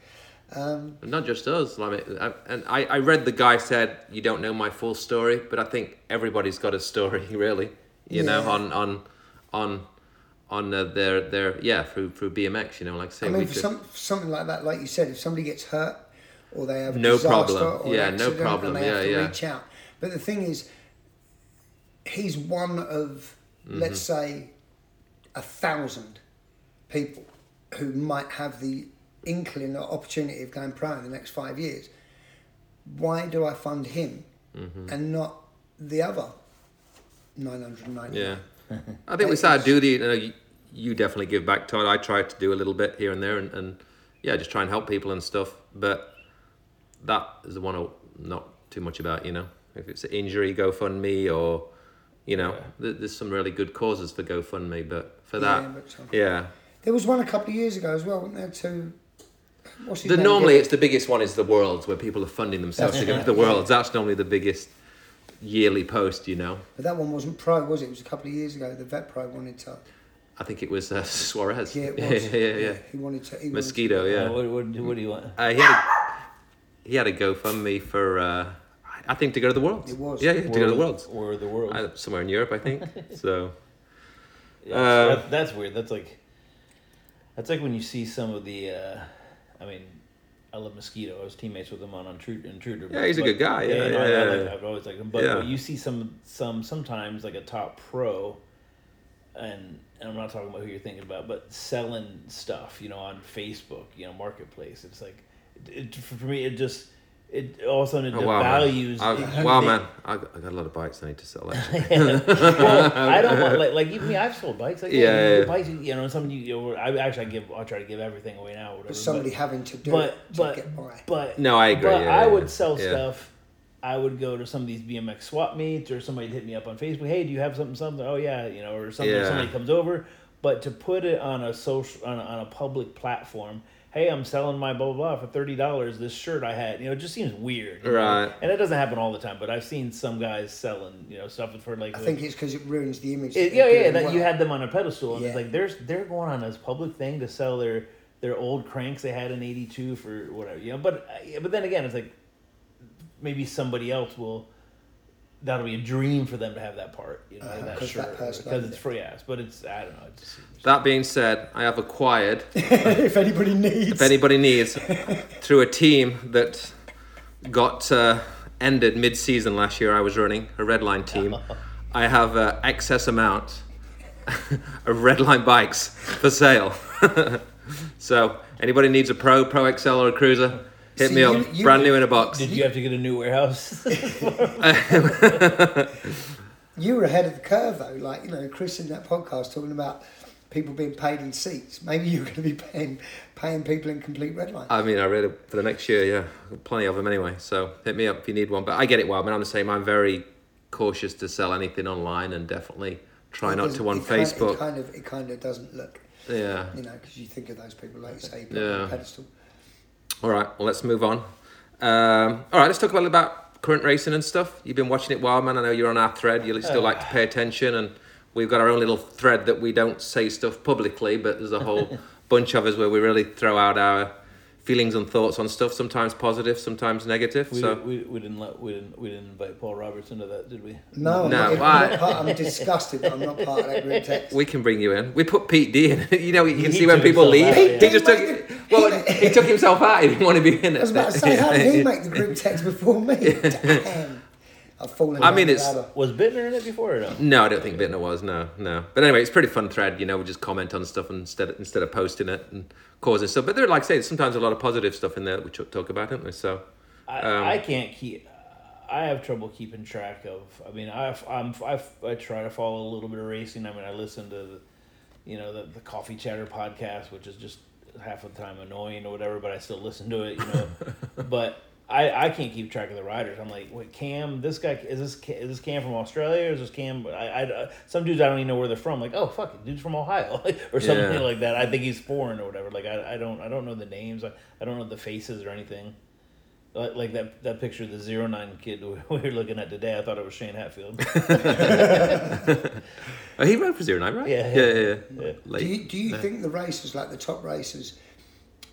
Um, And not just us. I mean, I, and I, I read the guy said you don't know my full story, but I think everybody's got a story, really. You know, on on on on uh, their their yeah through through BMX. You know, like I say, I mean, for just- some for something like that, like you said, if somebody gets hurt or they have a No disaster problem. or Yeah, an no problem. and they have Yeah, to yeah. reach out. But the thing is, he's one of Mm-hmm. let's say a thousand people who might have the inkling or opportunity of going pro in the next five years. Why do I fund him Mm-hmm. and not the other nine hundred ninety? Yeah, I think we started doing the. You, know, you, you definitely give back, Todd. I try to do a little bit here and there, and, and yeah, just try and help people and stuff. But that is the one I'm not too much about. You know, if it's an injury, GoFundMe, or you know, th- there's some really good causes for GoFundMe. But for that, Yeah, but, yeah, There was one a couple of years ago as well, wasn't there? To what's the, normally again? it's the biggest one is the worlds where people are funding themselves to go to the worlds. That's normally the biggest yearly post. You know, But that one wasn't pro, was it? It was a couple of years ago. The vet pro wanted to. I think it was uh, Suarez. Yeah, it yeah, was. yeah, yeah. yeah. He wanted to. He Mosquito, Uh, yeah. what, what, what do you want? Uh, he had a, he had a GoFundMe for uh, I think to go to the Worlds. It was. Yeah, yeah, to go to the Worlds. Or the world. Uh, somewhere in Europe, I think. so Yeah, Uh, that, that's weird. That's like, that's like when you see some of the. Uh, I mean, I love Mosquito. I was teammates with him on Intruder. Intruder Yeah, he's a good guy. Yeah, no, I- yeah, I, yeah. like, I've always liked him. But, Yeah. but you see some some sometimes like a top pro, and, and I'm not talking about who you're thinking about, but selling stuff, you know, on Facebook, you know, marketplace. It's like, it, for for me, it just. It all of a sudden it oh, wow, devalues. man. it- I, wow, they- man, I, I got a lot of bikes I need to sell. Actually. well, I don't want like like even me. I've sold bikes. Like, Yeah, yeah, yeah, you yeah. bikes. You know, some you, you know, I actually I give. I try to give everything away now. Whatever. But somebody but, having to do but it to but get by. but No, I agree, But yeah, I yeah, would yeah. sell Yeah. stuff. I would go to some of these BMX swap meets, or somebody hit me up on Facebook. Hey, do you have something? Something? Oh yeah, you know, or something. Yeah. Somebody comes over, but to put it on a social on a, on a public platform. Hey, I'm selling my blah blah blah for thirty dollars. This shirt I had, you know, it just seems weird, you know? Right. And it doesn't happen all the time, but I've seen some guys selling, you know, stuff for like. I think it's because it ruins the image. It, yeah, yeah, that well. you had them on a pedestal, and Yeah. it's like there's they're going on this public thing to sell their their old cranks they had in '82 for whatever, you know. But uh, but then again, it's like maybe somebody else will. That'll be a dream for them to have that part, you know, Uh, that 'cause that shirt person because it's free ass. But it's I don't know. It just That being said, I have acquired, if anybody needs. if anybody needs, through a team that got uh, ended mid-season last year. I was running a Redline team. I have uh, excess amount of Redline bikes for sale. so anybody needs a Pro, Pro XL, or a Cruiser, hit See, me up. you- you- Brand new in a box. Did you have to get a new warehouse? You were ahead of the curve though, like you know, Chris in that podcast talking about people being paid in seats. Maybe you're going to be paying paying people in complete Redline. I mean, I read it for the next year. Yeah, plenty of them anyway. So hit me up if you need one. But I get it. Well, I mean, I'm the same. I'm very cautious to sell anything online, and definitely try It not to on it kind- Facebook. It kind of it kind of doesn't look, Yeah. you know, because you think of those people like you say, put on Yeah. a pedestal. All right. Well, let's move on. Um, all right. Let's talk a little about current racing and stuff. You've been watching it, while, man. I know you're on our thread. You still like to pay attention, and we've got our own little thread that we don't say stuff publicly, but there's a whole bunch of us where we really throw out our feelings and thoughts on stuff. Sometimes positive, sometimes negative. we, so. we, we didn't let we didn't we didn't invite Paul Roberts into that, did we? No, I'm, No, not, I'm, part, I'm disgusted that I'm not part of that group text. We can bring you in. We put Pete D in. you know, you can He see when people leave. himself out, He yeah. just took. Well, he took himself out. He didn't want to be in it. I was about to say, how did he make the group text before me? Damn. I've I mean, it's- ladder. Was Bittner in it before or no? No, I don't think Bittner was. No, no. But anyway, it's a pretty fun thread. You know, we just comment on stuff instead of, instead of posting it and causing stuff. But there, like I say, sometimes a lot of positive stuff in there that we ch- talk about, don't we? So I, Um, I can't keep. I have trouble keeping track of. I mean, I I'm I, I try to follow a little bit of racing. I mean, I listen to, the, you know, the the Coffee Chatter podcast, which is just half of the time annoying or whatever, but I still listen to it. You know, but I, I can't keep track of the riders. I'm like, wait, Cam, this guy is this is this Cam from Australia? Or is this Cam? I, I uh, some dudes I don't even know where they're from. Like, oh fuck, it, dude's from Ohio or something Yeah. like that. I think he's foreign or whatever. Like, I, I don't I don't know the names. I, I don't know the faces or anything. Like, like that that picture of the zero nine kid we were looking at today. I thought it was Shane Hatfield. Oh, he rode for zero nine, right? Yeah, yeah, yeah. yeah. yeah. Yeah. Do you, do you think the racers, like the top racers,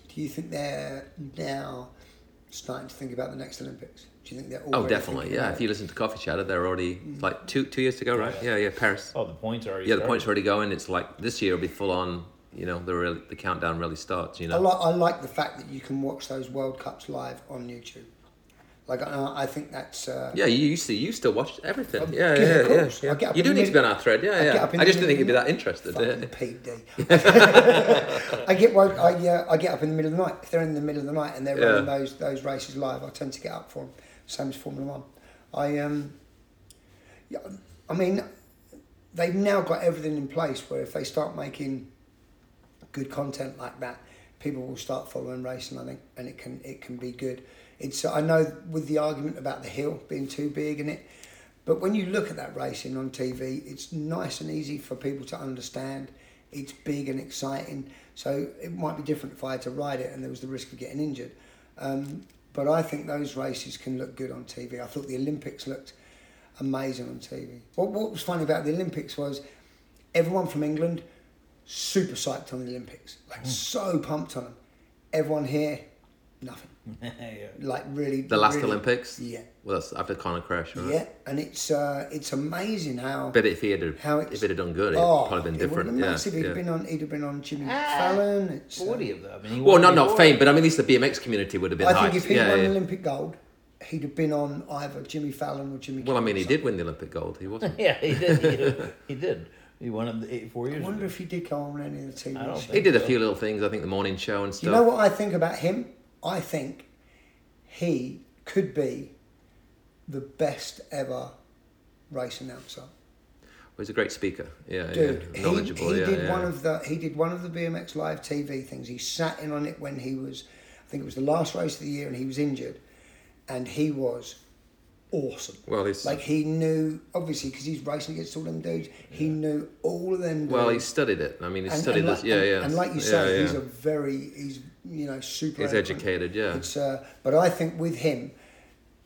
do you think they're now starting to think about the next Olympics? Do you think they're Oh, definitely. Yeah, if you listen to Coffee Chatter, they're already mm. like two two years to go, right? Yeah, yeah. Paris. oh, the points are already. Yeah, the points are already going. It's like this year will be full on. You know, the really, the countdown really starts. You I know. like I like the fact that you can watch those World Cups live on YouTube. Like I, I think that's uh, Yeah, you used to. You still watch everything. Oh, Yeah, yeah, yeah, yeah. yeah. You do need to be on our thread. I Yeah, get yeah. I just didn't think you'd be that interested. Yeah. Pete D. I get woke, I uh, I get up in the middle of the night. If they're in the middle of the night and they're Yeah. running those those races live, I tend to get up for them. Same as Formula One. I um, yeah, I mean, they've now got everything in place where if they start making good content like that, people will start following racing. I think, and it can it can be good. It's I know with the argument about the hill being too big in it, but when you look at that racing on TV, it's nice and easy for people to understand. It's big and exciting, so it might be different if I had to ride it and there was the risk of getting injured. Um, but I think those races can look good on TV. I thought the Olympics looked amazing on TV. What, what was funny about the Olympics was everyone from England super psyched on the Olympics, like so pumped on them. Everyone here, nothing. Yeah. Like really. The last really- Olympics. Yeah, Well, that's after Connor crash, right? yeah, and it's uh, it's amazing how. But if he had How if it's- it had done good, it'd oh, probably been it different. been yeah, massive. He'd yeah. have been on. He'd have been on Jimmy Ah, Fallon. It's, uh, But what do you have though? I mean, Well, not not fame, but I mean, at least the BMX community would have been I hyped. think if he yeah, won yeah. Olympic gold, he'd have been on either Jimmy Fallon or Jimmy. Well, I mean, he did win the Olympic gold. He wasn't. Yeah, he did. He did. he did. He won it eight, four I years wonder ago. if he did go on any of the TV shows. He did a few little things. I think the morning show and stuff. You know what I think about him? I think he could be the best ever race announcer. Well, he's a great speaker. Yeah, Dude, yeah. he, he yeah, did yeah. one of the he did one of the BMX Live TV things. He sat in on it when he was, I think it was the last race of the year, and he was injured, and he was awesome. Well, he's Like he knew, obviously, because he's racing against all them dudes. He knew all of them. well, he studied it. I mean, he And- studied and this. Yeah, and, yeah. And like you yeah, say, yeah. he's a very he's you know super. He's eloquent. educated. Yeah. It's uh, but I think with him,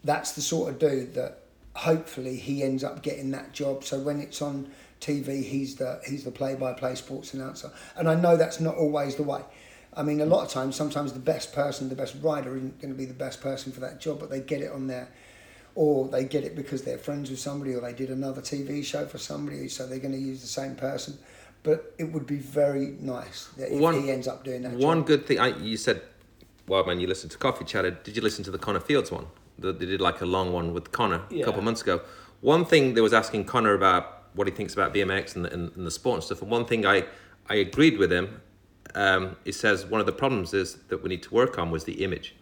that's the sort of dude that hopefully he ends up getting that job. So when it's on TV, he's the he's the play-by-play sports announcer. And I know that's not always the way. I mean, a lot of times, sometimes the best person, the best rider, isn't going to be the best person for that job, but they get it on their, or they get it because they're friends with somebody, or they did another TV show for somebody, so they're going to use the same person. But it would be very nice that if One- he ends up doing that. One job. good thing I, you said, well, man, you listened to Coffee Chatter. Did you listen to the Connor Fields one? The, they did like a long one with Connor a couple of months ago. One thing they was asking Connor about what he thinks about BMX and the, and, and the sport and stuff. And one thing I, I agreed with him. Um, he says one of the problems is that we need to work on was the image,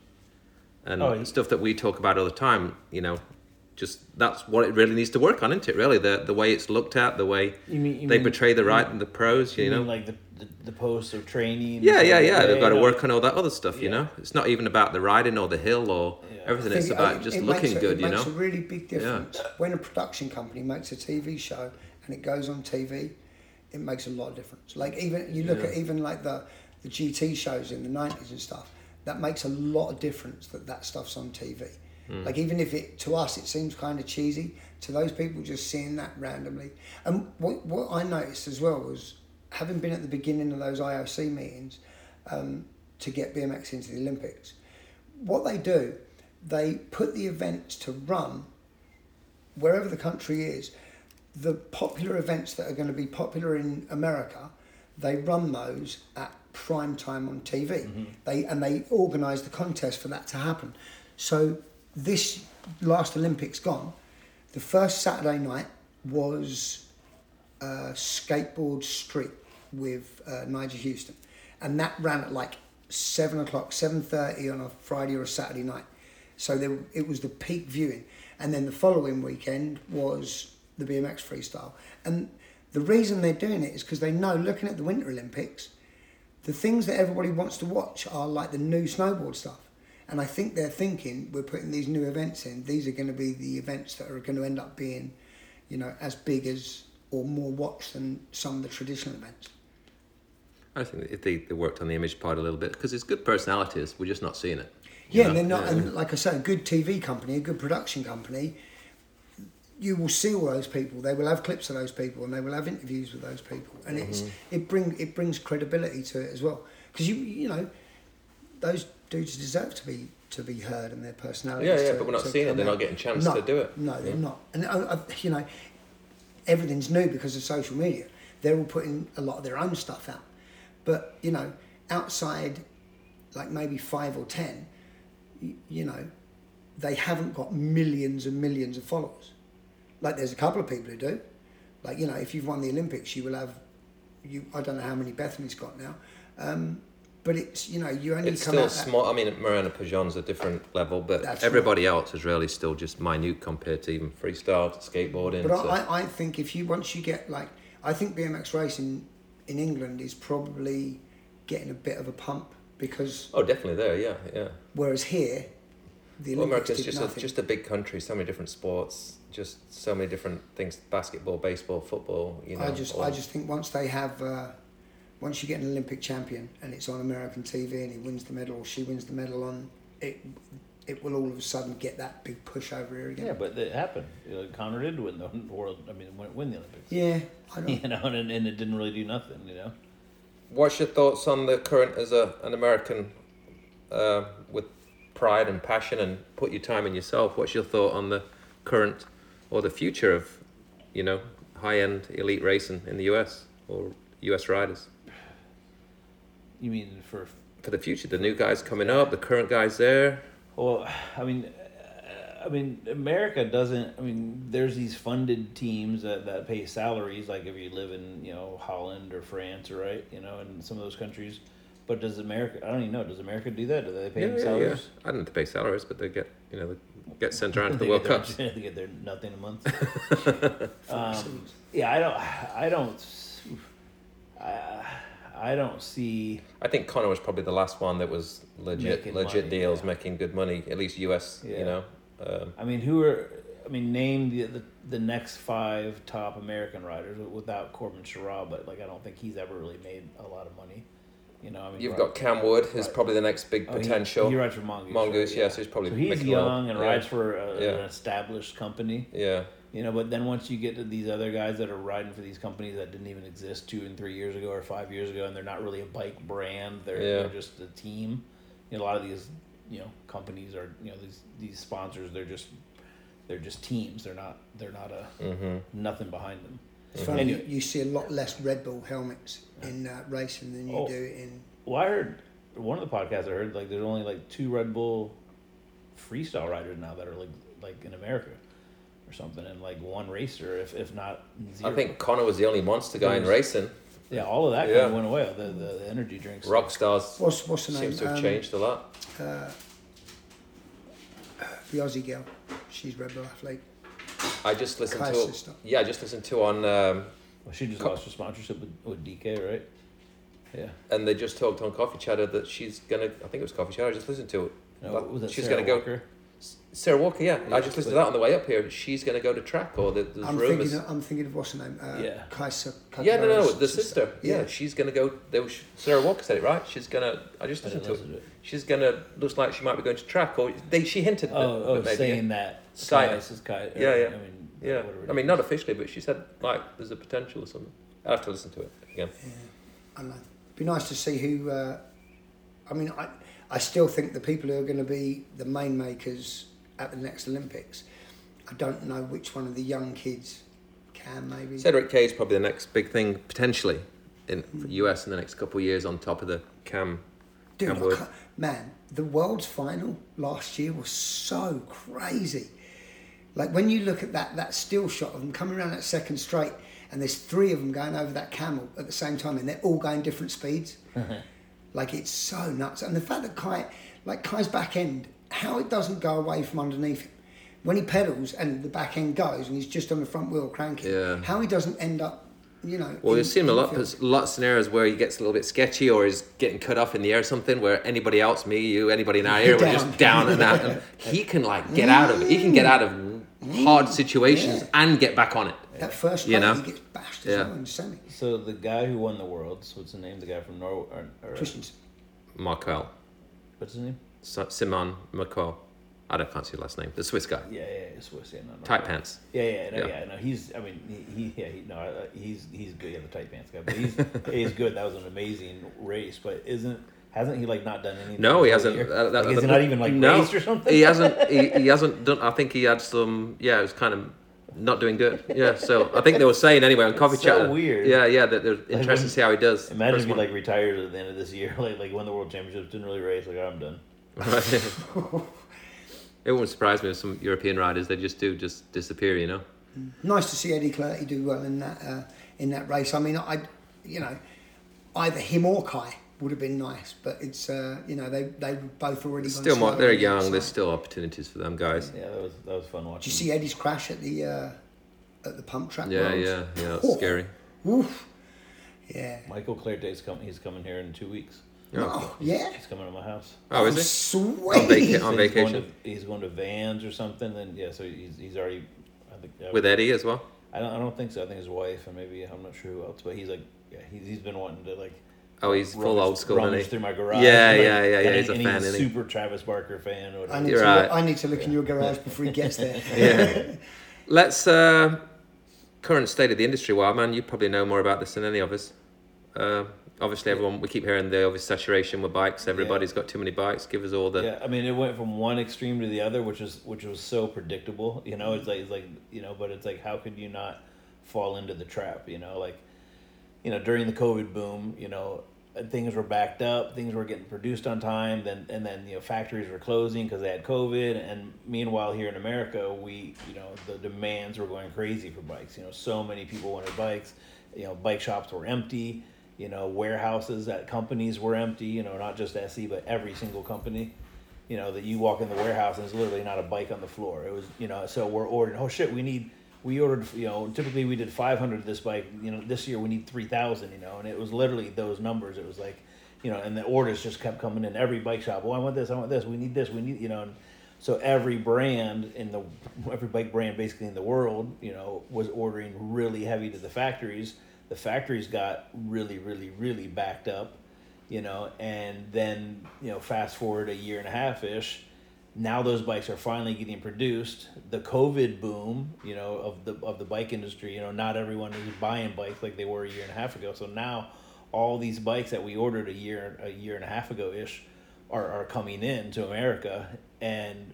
and Oh, yeah. stuff that we talk about all the time. You know, just that's what it really needs to work on, isn't it? Really, the the way it's looked at, the way You mean you they mean, portray the right and the pros. You, You know, mean like the, the the posts of training? yeah, yeah, yeah. They've got to work on all that other stuff, you know. It's not even about the riding or the hill or Yeah. everything. I It's about it- just it looking makes a, good, it you makes know. a really big difference when a production company makes a TV show and it goes on TV. It makes a lot of difference. Like even you look Yeah. at even like the the GT shows in the nineties and stuff. That makes a lot of difference that that stuff's on TV. Hmm. Like even if it to us it seems kind of cheesy, to those people just seeing that randomly. And what what I noticed as well was having been at the beginning of those IOC meetings um, to get BMX into the Olympics what they do, they put the events to run wherever the country is. The popular events that are going to be popular in America, they run those at prime time on TV. They and they organise the contest for that to happen. So this last Olympics gone, the first Saturday night was uh, skateboard street with uh, Nyjah Huston, and that ran at like seven o'clock, seven thirty on a Friday or a Saturday night. So there, it was the peak viewing, and then the following weekend was the BMX freestyle. And the reason they're doing it is because they know, looking at the Winter Olympics, the things that everybody wants to watch are like the new snowboard stuff. And I think they're thinking we're putting these new events in. These are going to be the events that are going to end up being, you know, as big as or more watched than some of the traditional events. I think if they, they worked on the image part a little bit because it's good personalities, we're just not seeing it. Yeah, know? and they're not. Yeah. And like I said, a good TV company, a good production company, you will see all those people. They will have clips of those people, and they will have interviews with those people, and it's Mm-hmm. it bring it brings credibility to it as well. Because you you know, those dudes deserve to be to be heard and their personalities. Yeah, yeah, to- but we're not seeing it. They're not getting a chance No, to do it. No, they're Yeah. not. And I, I, you know, everything's new because of social media. They're all putting a lot of their own stuff out, but you know, outside, like maybe five or ten, you, you know, they haven't got millions and millions of followers. Like there's a couple of people who do. Like you know, if you've won the Olympics, you will have. You I don't know how many Bethany's got now, um, but it's you know you only It's come still small. I mean, Mariana Pajon's a different level, but That's everybody else is really still just minute compared to even freestyle, to skateboarding. But to- I, I, think if you once you get like I think BMX racing in England is probably getting a bit of a pump because oh, definitely there. Yeah, yeah. whereas here the Well, Olympics America's did just a, just a big country. So many different sports. Just so many different things: basketball, baseball, football. You know. I just all- I just think once they have uh, once you get an Olympic champion and it's on American TV and he wins the medal or she wins the medal on it it will all of a sudden get that big push over here again. Yeah, but it happened. You know, Connor did win the world. I mean, win, win the Olympics. Yeah, I don't. You know, and, and it didn't really do nothing. You know. What's your thoughts on the current as a an American uh, with pride and passion and put your time in yourself? What's your thought on the current or the future of, you know, high end elite racing in the US or US riders? You mean for For the future, the new guys coming up, the current guys there. Well, I mean, I mean, America doesn't. I mean, there's these funded teams that, that pay salaries, like if you live in you know Holland or France, or right, you know, in some of those countries. But does America? I don't even know. Does America do that? Do they pay Yeah, yeah, yeah. I don't know if they pay salaries, but they get, you know, they get sent around to the World Cups. they get their nothing a month. um, yeah, I don't. I don't. I, I don't see. I think Connor was probably the last one that was legit, legit money, deals, yeah. making good money, at least US, Yeah. you know. Um, I mean, who are? I mean, name the the, the next five top American riders without Corben Sharrah, but like I don't think he's ever really made a lot of money. You know, I mean, You've Rod- got Cam Wood, who's Right. probably the next big oh, he- potential. He, rides for Mongoose. Mongoose, right? yeah, so he's probably So he's young and Yeah. rides for a, Yeah. an established company. Yeah, You know, but then once you get to these other guys that are riding for these companies that didn't even exist two and three years ago or five years ago, and they're not really a bike brand, they're, Yeah. they're just a team. You know, a lot of these, you know, companies are, you know, these these sponsors, they're just they're just teams. They're not they're not a mm-hmm. nothing behind them. It's funny Anyway. you, you see a lot less Red Bull helmets in uh, racing than you Oh. do in. Well, I heard one of the podcasts I heard like there's only like two Red Bull freestyle riders now that are like like in America or something, and like one racer, if if not zero. I think Connor was the only monster guy in racing. yeah, all of that Yeah. kind of went away. The, the the energy drinks. Rockstars What's what's the name? seems to have Um, changed a lot. Uh, the Aussie girl, she's Red Bull athlete. I just listened Kai's to sister. yeah, I just listened to on um, Well, she just Co- lost her sponsorship with, with DK, right? Yeah. and they just talked on Coffee Chatter that she's gonna. I think it was Coffee Chatter. I just listened to it. No, Like, was it she's Sarah gonna go- Walker? Sarah Walker, yeah. Yeah, I just listened to that on the way up here. She's gonna go to track, or the, there's I'm rumors. thinking. Of, I'm thinking of what's her name? Uh, Yeah. Kaisa. yeah, no, no, Kagaro's the sister. Yeah, Yeah. she's gonna go. They were, Sarah Walker said it right. She's gonna. I just listened didn't to it. listen to it. She's gonna. Looks like she might be going to track, or they. She hinted. that- Oh, oh, maybe, saying that. Sai- Kai's is Yeah, yeah. I mean, Yeah, whatever I mean not officially, but she said like there's a potential or something. I will have to listen to it again. Yeah, I know. Be nice to see who. Uh, I mean, I I still think the people who are going to be the main makers at the next Olympics. I don't know which one of the young kids can maybe. Cedric K is probably the next big thing potentially in for US in the next couple of years on top of the Cam. Dude, Cam I man, the world's final last year was so crazy. Like when you look at that that still shot of them coming around that second straight, and there's three of them going over that camel at the same time, and they're all going different speeds. Mm-hmm. Like it's so nuts, and the fact that Kai, like Kai's back end, how it doesn't go away from underneath him. When he pedals and the back end goes and he's just on the front wheel cranking, Yeah. how he doesn't end up you know. Well, in- we've seen a lot, infield. a lot of scenarios where he gets a little bit sketchy or is getting cut off in the air or something where anybody else, me, you, anybody in our area, we're just down and out. And he can like get out of it. He can get out of hard situations Yeah. and get back on it. That first You know? he gets bashed as Yeah. well in semi. So the guy who won the worlds, what's the name? The guy from Norway, or, or Christensen. Markel, what's his name? S- Simon Markel. I don't fancy your last name. The Swiss guy. Yeah, yeah, yeah Swiss. Yeah, no, no, Tight no. pants. Yeah, yeah, no, Yeah. yeah. No, he's. I mean, he, he yeah, he, no, uh, he's he's good. Yeah, the tight pants guy, but he's he's good. That was an amazing race, but isn't hasn't he like not done anything? No, he hasn't. year? uh, that- Like, is he that- not even like no, raced or something? He hasn't. He, he hasn't done. I think he had some. Yeah, it was kind of not doing good. Yeah, so I think they were saying anyway on coffee so chat. weird. Yeah, yeah. That they're interested when- to see how he does. Imagine First if he like retired at the end of this year, like like won the world championships, didn't really race. Like, oh, I'm done. it wouldn't surprise me if some European riders they just do just disappear. You know. Nice to see Eddy Clerté do well in that uh, in that race. I mean, I, you know, either him or Kai would have been nice, but it's uh, you know they they both already gone Still more. slow They're young. outside. There's still opportunities for them guys. Yeah, that was that was fun watching. Did you see Eddie's crash at the uh, at the pump track? Yeah, Worlds? yeah, yeah. That's Oh, scary. Oof. Yeah. Michael Clerté's coming. He's coming here in two weeks. Oh, yeah. He's coming to my house. Oh, is it? Sweet. On vaca- So on he's going vacation to- he's going to Vans or something. Then yeah, so he's he's already. I think uh, with Eddie as well. I don't I don't think so. I think his wife and maybe I'm not sure who else, but he's like yeah he's he's been wanting to like. Oh, he's full rummage- old school, rummage isn't he? through my garage. Yeah, Like, yeah, yeah, yeah, he's he- a and fan, He's a isn't he? super Travis Barker fan. Or I whatever. need, You're to right. look, I need to look in your garage before he gets there. Yeah. Let's uh, current state of the industry. Well, man, you probably know more about this than any of us. Uh, obviously, everyone we keep hearing the obvious saturation with bikes. Everybody's got too many bikes. Give us all the. Yeah, I mean, it went from one extreme to the other, which is which was so predictable. You know, it's like it's like you know, but it's like how could you not fall into the trap? You know, like you know during the COVID boom, you know things were backed up, things were getting produced on time, then and then you know factories were closing because they had COVID, and meanwhile here in America, we you know the demands were going crazy for bikes. You know, so many people wanted bikes. You know, bike shops were empty. You know, warehouses at companies were empty. You know, not just SE, but every single company you know, that you walk in the warehouse and there's literally not a bike on the floor. It was, you know, so we're ordering. Oh shit, we need. We ordered, you know, typically we did 500 of this bike. You know, this year we need 3,000. You know, and it was literally those numbers. It was like, you know, and the orders just kept coming in. Every bike shop. Oh, I want this. I want this. We need this. We need, you know. And so every brand in the every bike brand basically in the world, you know, was ordering really heavy to the factories. The factories got really, really, really backed up you know, and then you know, fast forward a year and a half ish, now those bikes are finally getting produced. The COVID boom, you know, of the of the bike industry, you know, not everyone is buying bikes like they were a year and a half ago. So now, all these bikes that we ordered a year a year and a half ago ish, are are coming in to America, and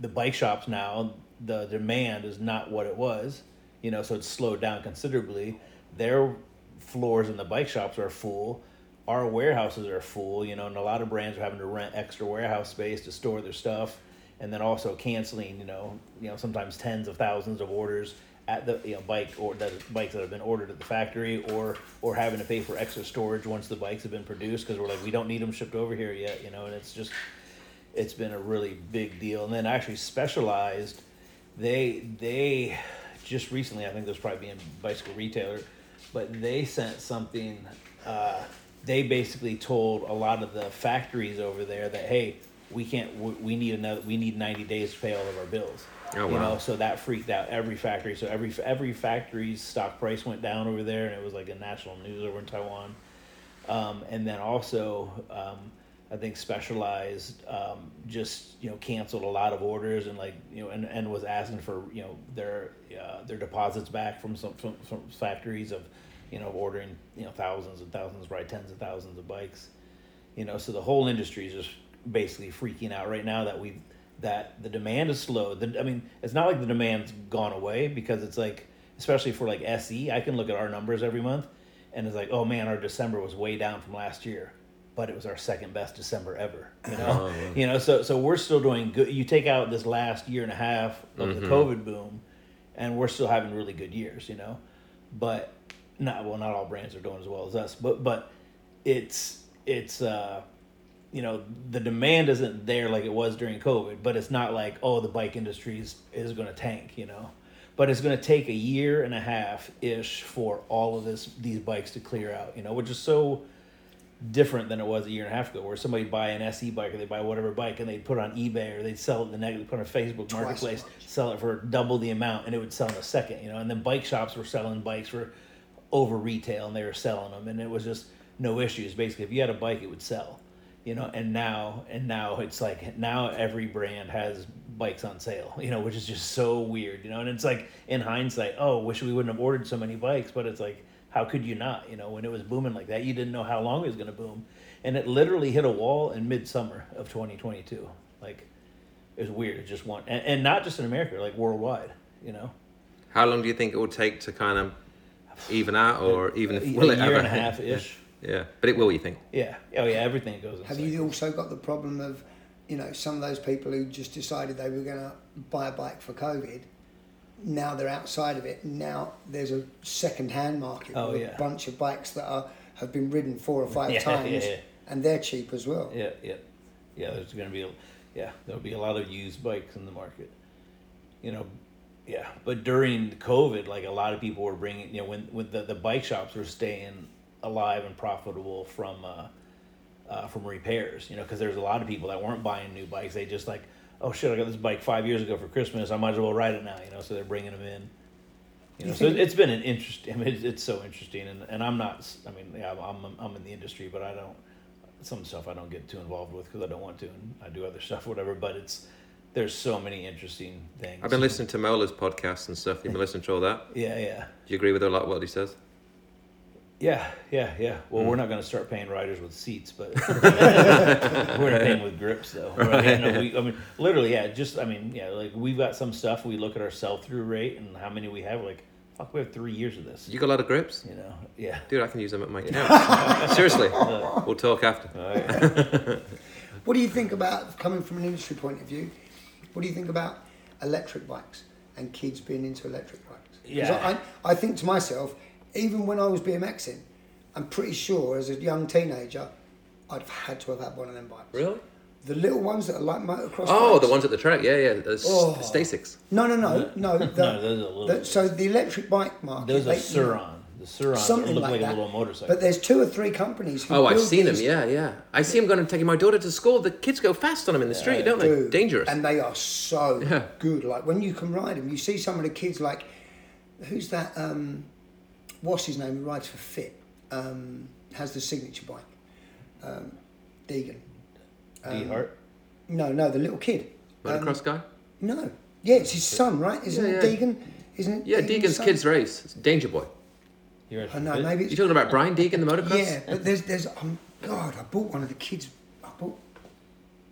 the bike shops now the demand is not what it was, you know, so it's slowed down considerably. Their floors in the bike shops are full our warehouses are full, you know, and a lot of brands are having to rent extra warehouse space to store their stuff, and then also canceling, you know, you know, sometimes tens of thousands of orders at the you know bike or that bikes that have been ordered at the factory, or or having to pay for extra storage once the bikes have been produced because we're like we don't need them shipped over here yet, you know, and it's just it's been a really big deal. And then actually specialized, they they just recently I think was probably being bicycle retailer, but they sent something. Uh, they basically told a lot of the factories over there that hey, we can't, we, need another, we need ninety days to pay all of our bills. Oh, you wow. know, so that freaked out every factory. So every every factory's stock price went down over there, and it was like a national news over in Taiwan. Um, and then also, um, I think Specialized um, just you know canceled a lot of orders and like you know and, and was asking for you know their uh, their deposits back from some from, from factories of you know ordering you know thousands and thousands, right, tens of thousands of bikes. You know, so the whole industry is just basically freaking out right now that we that the demand is slow. The, I mean, it's not like the demand's gone away because it's like, especially for like SE, I can look at our numbers every month, and it's like, oh man, our December was way down from last year, but it was our second best December ever. You know, oh, you know, so so we're still doing good. You take out this last year and a half of the mm-hmm. COVID boom, and we're still having really good years. You know, but not well, not all brands are doing as well as us, but but it's it's. uh you know the demand isn't there like it was during covid but it's not like oh the bike industry is, is going to tank you know but it's going to take a year and a half ish for all of this these bikes to clear out. You know, which is so different than it was a year and a half ago, where somebody buy an SE bike or they buy whatever bike and they'd put it on eBay or they'd sell it the next, put on Facebook Twice Marketplace, sell it for double the amount, and it would sell in a second. You know, and then bike shops were selling bikes for over retail and they were selling them, and it was just no issues. Basically, if you had a bike, it would sell. You know, and now and now it's like now every brand has bikes on sale. You know, which is just so weird. You know, and it's like in hindsight, oh, wish we wouldn't have ordered so many bikes, but it's like how could you not? You know, when it was booming like that, you didn't know how long it was going to boom, and it literally hit a wall in midsummer of 2022. Like it was weird. It just went, and, and not just in America, like worldwide. You know, How long do you think it will take to kind of even out, or even if a, will a it year ever? and a half ish. Yeah, but it will. You think? Yeah. Oh yeah. Everything goes. In Have cycles. you also got the problem of, you know, some of those people who just decided they were going to buy a bike for COVID? Now they're outside of it. Now there's a second-hand market Oh, with yeah. a bunch of bikes that are have been ridden four or five Yeah, times, yeah, yeah. and they're cheap as well. Yeah, yeah, yeah. There's going to be, a, yeah, there'll be a lot of used bikes in the market. You know, yeah. But during COVID, like a lot of people were bringing, you know, when when the, the bike shops were staying alive and profitable from uh, uh, from repairs. You know, because there's a lot of people that weren't buying new bikes. They just like, oh shit, I got this bike five years ago for Christmas. I might as well ride it now. You know, so they're bringing them in. You know, so it's been an interesting. I mean, it's, it's so interesting, and, and I'm not. I mean, yeah, I'm I'm in the industry, but I don't some stuff I don't get too involved with because I don't want to, and I do other stuff, whatever. But it's there's so many interesting things. I've been listening to Mola's podcast and stuff. You've been listening to all that. Yeah, yeah, Do you agree with a lot of what he says? yeah, yeah, yeah. Well, Hmm. we're not going to start paying riders with seats, but we're going to pay with grips, though. Right? You know, we, I mean, literally, yeah. Just, I mean, yeah. Like we've got some stuff. We look at our sell through rate and how many we have. Like, fuck, we have three years of this. You got a lot of grips, You know, yeah. dude. I can use them at my camp. Seriously, Uh, we'll talk after. oh, yeah. What do you think about coming from an industry point of view? What do you think about electric bikes and kids being into electric bikes? Yeah. I, I think to myself, even when I was BMXing, I'm pretty sure as a young teenager, I'd have had to have had one of them bikes. Really? The little ones that are like motocross. Oh, bikes. the ones at the track. Yeah, yeah. The s- Oh. Stacycs. No, no, no, no. The, No, those are little. the- so the electric bike market. those are they- Sur-Ron. The Sur-Rons Something look like like, that. a little motorcycle. But there's two or three companies. Who Oh, I've build seen them. these- Yeah, yeah. I see them going and taking my daughter to school. The kids go fast on them in the street, don't they? Dude, Dangerous. And they are so Yeah. good. Like when you can ride them, you see some of the kids like, who's that? Um, what's his name? Who rides for Fit? Um, has the signature bike. Um, Deegan. D Hart. No, no, the little kid. Um, Motocross guy. no. Yeah, it's his son, right? Isn't Yeah, it yeah. Deegan? Isn't it? Yeah, Deegan's Deegan's son? kids race. It's Danger Boy. He rides I know, Fit. maybe You it's talking about Brian Deegan, the motocross? Yeah, but there's there's um God, I bought one of the kids. I bought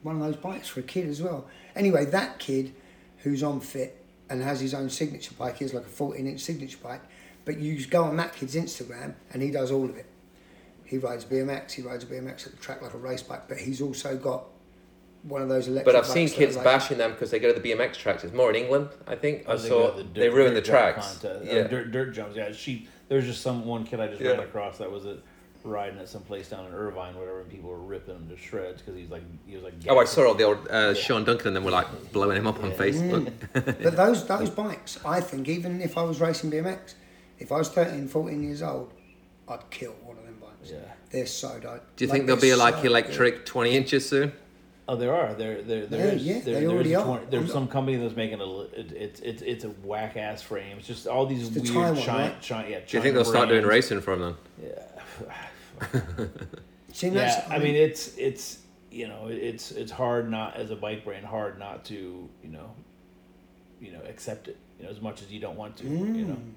one of those bikes for a kid as well. Anyway, that kid who's on fit and has his own signature bike, he has like a 14 inch signature bike. But you go on that kid's Instagram and he does all of it. He rides BMX, he rides a BMX at the track like a race bike, but he's also got one of those electric. But I've seen bikes that are kids like- bashing them because they go to the BMX tracks. It's more in England, I think. I Oh, they saw the they dirt- ruined the tracks. contest. Uh, Yeah. dirt, dirt jumps. Yeah, she. There's just some one kid I just Yeah. ran across that was at, riding at some place down in Irvine, whatever, and people were ripping him to shreds because he's like he was like. Oh, I saw all the old uh, Sean Duncan and then we're like blowing him up on Yeah. Facebook. But those those bikes, I think, even if I was racing BMX, if I was 13, 14 years old, I'd kill one of them bikes. Yeah. They're so dope. Do you Like, think there'll they're be like so electric 20 inches soon? Oh, there are. There, there, there Yeah, is- yeah, there, they there already is a are. there's I'm- some company that's making a. li- It, it's it's it's a whack ass frame. It's just all these It's weird Taiwan, China, right? China, yeah. Do you think they'll start doing racing for him then? Yeah. See, yeah, I mean it's it's you know it's it's hard not as a bike brand hard not to you know you know accept it you know as much as you don't want to you know hmm.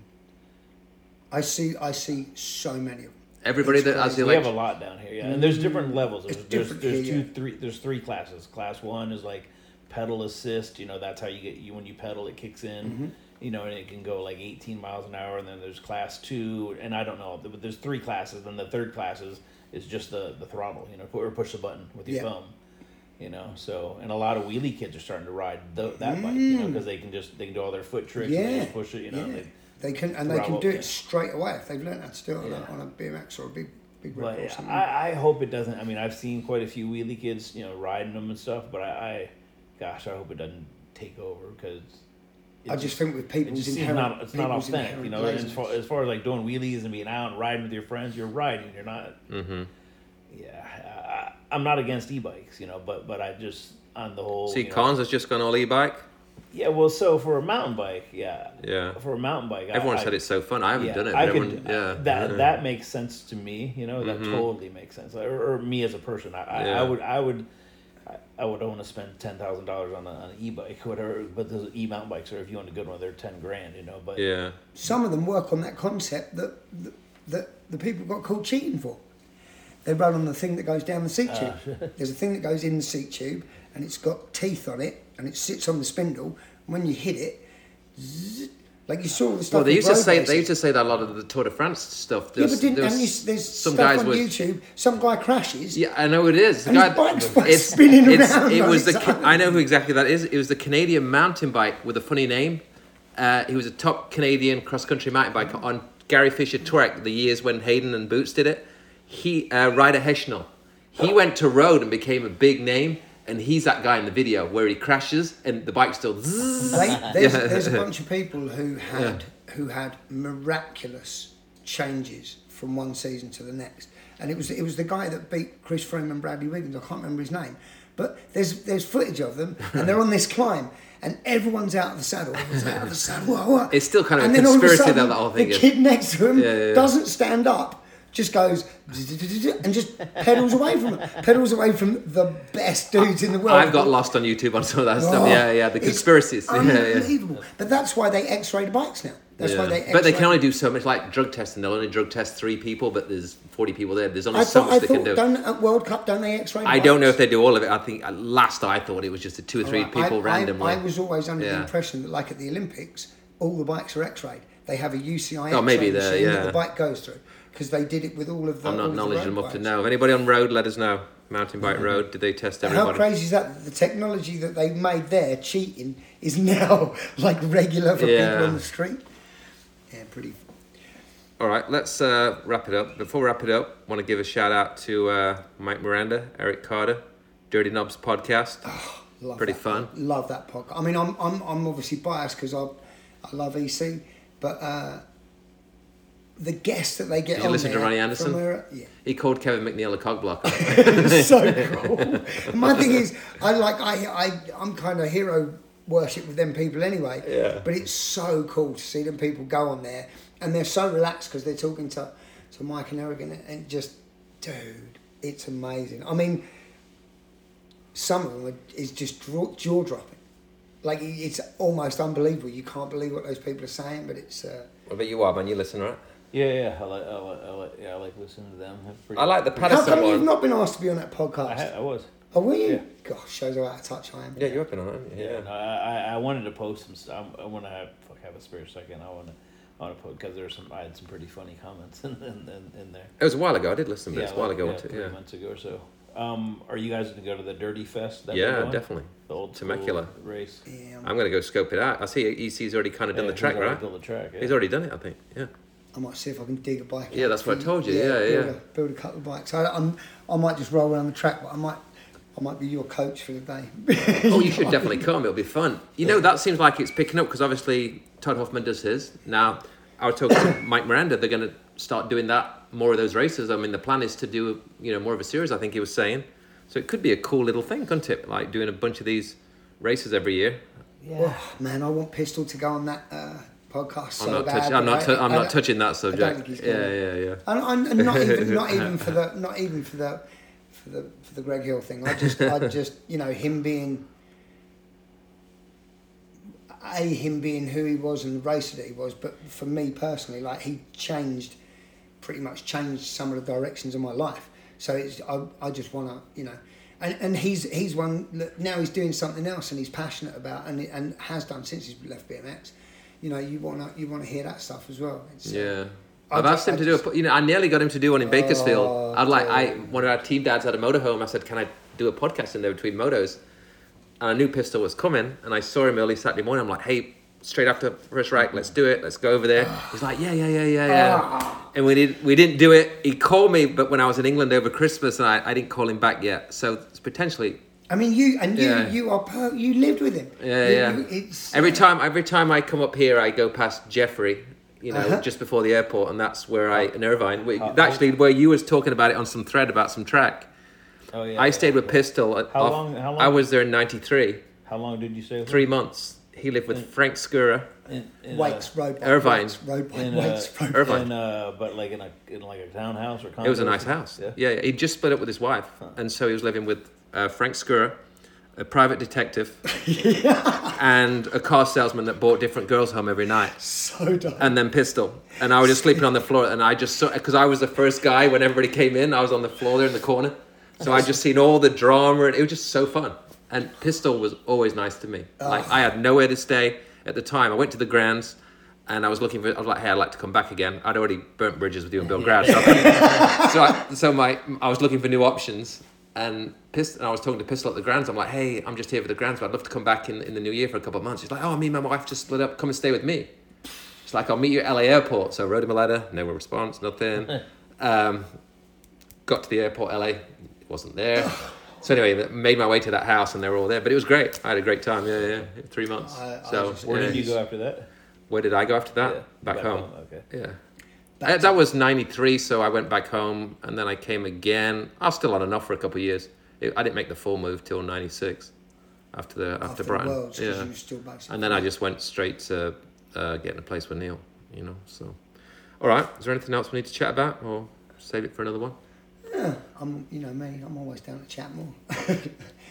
I see, I see so many of them. Everybody It's that has the we have a lot down here yeah and there's different levels there's there's, different there's here, two yeah. three there's three classes class one is like pedal assist you know that's how you get you when you pedal it kicks in Mm-hmm. you know and it can go like 18 miles an hour and then there's class two and i don't know but there's three classes and the third class is, is just the the throttle you know or push the button with your Yeah. thumb you know so and a lot of wheelie kids are starting to ride th- that bike you know because they can just they can do all their foot tricks and they Mm. Yeah, just push it you know yeah. they, They can, and they can throttle, do yeah. it straight away if they've learned how to do it on, Yeah. a, on a BMX or a big, big but rip or yeah, something. I, I hope it doesn't i mean i've seen quite a few wheelie kids you know riding them and stuff but i, I gosh i hope it doesn't take over because I just think with it people's just seems inherent, not it's not people's authentic. You know, as far, as far as like doing wheelies and being out and riding with your friends, you're riding. You're not. Mm-hmm. Yeah, I, I'm not against e-bikes, you know, but but I just on the whole. See, you know- Cons has just gone all e-bike. Yeah, well, so for a mountain bike, yeah, Yeah. for a mountain bike, I- Everyone I, said it's so fun. I haven't yeah, done it. I But could, everyone, yeah. that that makes sense to me. You know, that Mhm. totally makes sense. Or, or me as a person, I, I, Yeah. I would, I would, I, I would want to spend ten thousand dollars on an e-bike, whatever. But those e-mountain bikes are, if you want a good one, they're ten grand. You know, but yeah. Some of them work on that concept that that, that the people got caught cheating for. They run on the thing that goes down the seat Ah, tube. There's a thing that goes in the seat tube, and it's got teeth on it, and it sits on the spindle. When you hit it, zzz, like you saw the stuff. Well, they used to say racing. they used to say that a lot of the Tour de France stuff. Yeah, but didn't, there's and you, there's some stuff guys on YouTube. Some guy crashes. Yeah, I know it is. The And his guy, bike's like spinning around It was the. its I know who exactly that is. It was the Canadian mountain bike with a funny name. Uh, he was a top Canadian cross country mountain biker on Gary Fisher Trek the years when Hayden and Boots did it. He uh, Ryder Hesjedal. He went to road and became a big name, and he's that guy in the video where he crashes and the bike still. They, there's, there's a bunch of people who had who had miraculous changes from one season to the next, and it was it was the guy that beat Chris Froome and Bradley Wiggins. I can't remember his name, but there's there's footage of them, and they're on this climb. And everyone's out of the saddle. Everyone's out of the saddle. What, what? It's still kind of and of a conspiracy, sudden, that whole thing The is. kid next to him Yeah, yeah, yeah. doesn't stand up, just goes and just pedals away from it. Pedals away from the best dudes in the world. I've got lost on YouTube on some of that stuff. Oh, Yeah, yeah, the conspiracies. Yeah, yeah. Unbelievable. But that's why they X-ray the bikes now. That's why they. X-ray. but they can only do so much. Like drug testing, they'll only drug test three people, but there's forty people there. There's only I so thought. much I they can thought. do. Don't at World Cup? Don't they X-ray? the I don't know if they do all of it. I think last I thought it was just a two or three Right, people I, randomly. I, I was always under the impression that, like at the Olympics, all the bikes are X-rayed. They have a UCI Oh, maybe there, machine that the bike goes through because they did it with all of the. I'm not knowledgeable enough to know. If anybody on road, let us know. Mountain bike road, did they test everything? How crazy is that? The technology that they made there, cheating, is now like regular for Yeah. people on the street. Yeah, pretty. All right, let's uh, wrap it up. Before we wrap it up, want to give a shout out to uh, Mike Miranda, Eric Carter, Dirty Knobs podcast. Love Pretty that, fun. Love that podcast. I mean, I'm I'm I'm obviously biased because I I love EC, but uh, the guests that they get Did you listen to Ronnie Anderson? where- yeah, He called Kevin McNeal a cock blocker. it's so cool. My thing is, I like I I I'm kind of hero worship with them people anyway. Yeah. But it's so cool to see them people go on there, and they're so relaxed because they're talking to to Mike and Eric, and, and just, dude, it's amazing. I mean, some of them are, is just jaw dropping. Like it's almost unbelievable. You can't believe what those people are saying, but it's. Uh, what about you, are, man? You listen, right? Yeah, yeah, I like, I like, I like, yeah, I like listening to them. They're pretty- I like the how Patterson come you've not been asked to be on that I, podcast? I was. oh, were you? Yeah. Gosh, shows how out of touch I am. Yeah, you've been on it. Yeah, Yeah. no, I, I- I wanted to post some stuff. I want to have fuck have a spare second. I want to, I want to post because there's some. I had some pretty funny comments in in, in, in there. It was a while ago. I did listen, but it's a while like, ago. yeah, wasn't it? three Yeah. months ago or so. Um, are you guys going to go to the Dirty Fest? that Yeah, they're doing? definitely. The old Temecula. race. Yeah, I'm going to go scope it out. I see EC's already kind of done Yeah, the track, he's already right? Done the track. Yeah. He's already done it, I think. Yeah. I might see if I can dig a bike. Yeah, that's what I told you. Yeah, build yeah. A, build a couple of bikes. I, I'm, I might just roll around the track, but I might, I might be your coach for the day. Oh, you should definitely come. It'll be fun. You know, that seems like it's picking up because obviously Todd Hoffman does his. Now, I was talking to Mike Miranda. They're going to start doing that more of those races. I mean, the plan is to do you know more of a series. I think he was saying. So it could be a cool little thing, couldn't it? Like doing a bunch of these races every year. Oh, man, I want Pistol to go on that uh, podcast so I'm not bad. touching. I'm not. I'm not touching that subject. Yeah, yeah, yeah. And, and, and not even, not even for the, not even for the, for the, for the Greg Hill thing. I just, I just, you know, him being, a him being who he was and the racer that he was, but for me personally, like he changed, pretty much changed some of the directions of my life. So it's, I, I just want to, you know, and, and he's he's one that now he's doing something else and he's passionate about and and has done since he's left BMX. You know, you want to you want to hear that stuff as well. It's, uh, Yeah. I I've asked him I to do a, you know, I nearly got him to do one in Bakersfield. Oh, I'd like, I, one of our team dads had a motorhome. I said, can I do a podcast in there between motos? And I knew Pistol was coming, and I saw him early Saturday morning. I'm like, hey, straight after first rack, let's do it. Let's go over there. He's like, yeah, yeah, yeah, yeah, yeah. Ah. And we did, we didn't do it. He called me, but when I was in England over Christmas, and I, I didn't call him back yet. So it's potentially I mean, you and you Yeah. you are per, you lived with him. Yeah, You- yeah. you- it's Every time, every time I come up here, I go past Jeffrey, you know, Uh-huh. just before the airport, and that's where I in Irvine. we- How- actually, where you was talking about it on some thread about some track. Oh yeah. I stayed with Pistol. At, How off- long- how long- I was there in '93, How long did you stay? With three months. He lived with Frank Skura. In, in, Wakes uh, road bike, Irvine. Wakes, road bike, in, Wakes uh, road Irvine. In, uh, but like in a in like a townhouse or condo. It was a nice house. Yeah. Yeah, yeah. He just split up with his wife, and so he was living with uh, Frank Skura, a private detective, and a car salesman that brought different girls home every night. So dumb. and then pistol. And I was just sleeping on the floor, and I just saw because I was the first guy when everybody came in. I was on the floor there in the corner, so I just seen all the drama, and it was just so fun. And pistol was always nice to me. Like I had nowhere to stay at the time. I went to the Grands, and I was looking for. I was like, hey, I'd like to come back again. I'd already burnt bridges with you and Bill so, I, so, I, so my I was looking for new options. And Pistol, and I was talking to Pistol at the grounds. I'm like, hey, I'm just here for the grounds, but I'd love to come back in, in the new year for a couple of months. He's like, oh, me and my wife just split up. Come and stay with me. It's like, I'll meet you at LA airport. So I wrote him a letter, no response, nothing. Um, got to the airport, LA, wasn't there. So anyway, made my way to that house and they were all there. But it was great. I had a great time. Yeah, yeah, yeah. three months. I- I so just- Where yeah. did you go after that? Where did I go after that? Yeah, Back, home. Okay. Yeah. To- that was 93, so I went back home and then I came again. I was still on and off for a couple of years. It, I didn't make the full move till 96 after the after, after Brighton. Worlds, 'cause yeah. you still basically. And then I just went straight to uh, getting a place with Neil, you know. So, all right. Is there anything else we need to chat about, or save it for another one? Yeah, I'm, you know me, I'm always down to chat more.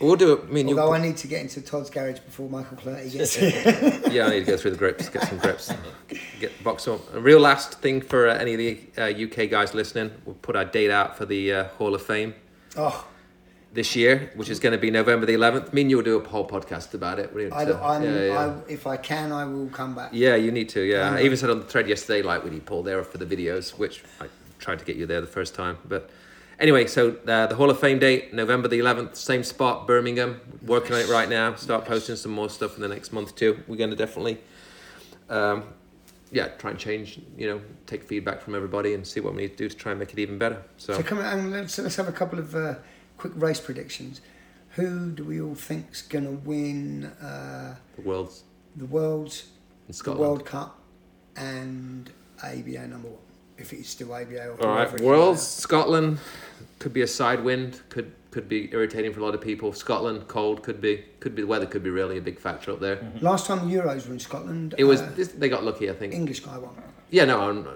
We'll do it. I mean, you. Although I need to get into Todd's garage before Michael Clerté gets here. yeah, I need to go through the grips, get some grips, get the box on. A real last thing for uh, any of the uh, UK guys listening, we'll put our date out for the uh, Hall of Fame oh, this year, which is going to be November the 11th. Me and you will do a whole podcast about it. We need I, to- I'm, yeah, yeah. I, if I can, I will come back. Yeah, you need to. Yeah, I even said on the thread yesterday, like we need Paul there for the videos, which I tried to get you there the first time. But anyway, so uh, the Hall of Fame date, November the 11th, same spot, Birmingham. Working on it right now. Start posting some more stuff in the next month too. We're going to definitely, um, yeah, try and change. You know, take feedback from everybody and see what we need to do to try and make it even better. So, So come on, and let's, let's have a couple of uh, quick race predictions. Who do we all think's going to win uh, the world's the Worlds, the World Cup, and ABA number one? If it's still ABA or All whoever right, it is Worlds. Scotland could be a side wind. Could could be irritating for a lot of people. Scotland, cold could be could be the weather could be really a big factor up there. Last time the Euros were in Scotland, It was uh, this, they got lucky, I think. English guy won, Yeah, no. I'm,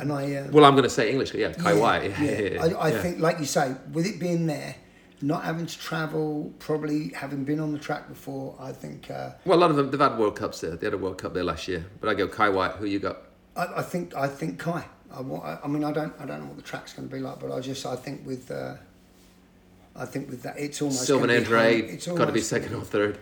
and I. Uh, well, I'm going to say English. Yeah, Kai yeah, White. yeah. Yeah, yeah, I, I yeah. think, like you say, with it being there, not having to travel, probably having been on the track before, I think. Uh, Well, a lot of them they've had World Cups there. They had a World Cup there last year. But I go Kye Whyte. Who you got? I, I think I think Kye. I, wa- I- I mean, I don't I don't know what the track's going to be like, but I just I think with uh, I think with that it's almost Sylvain gonna be home- Andrade it's got to be second or third.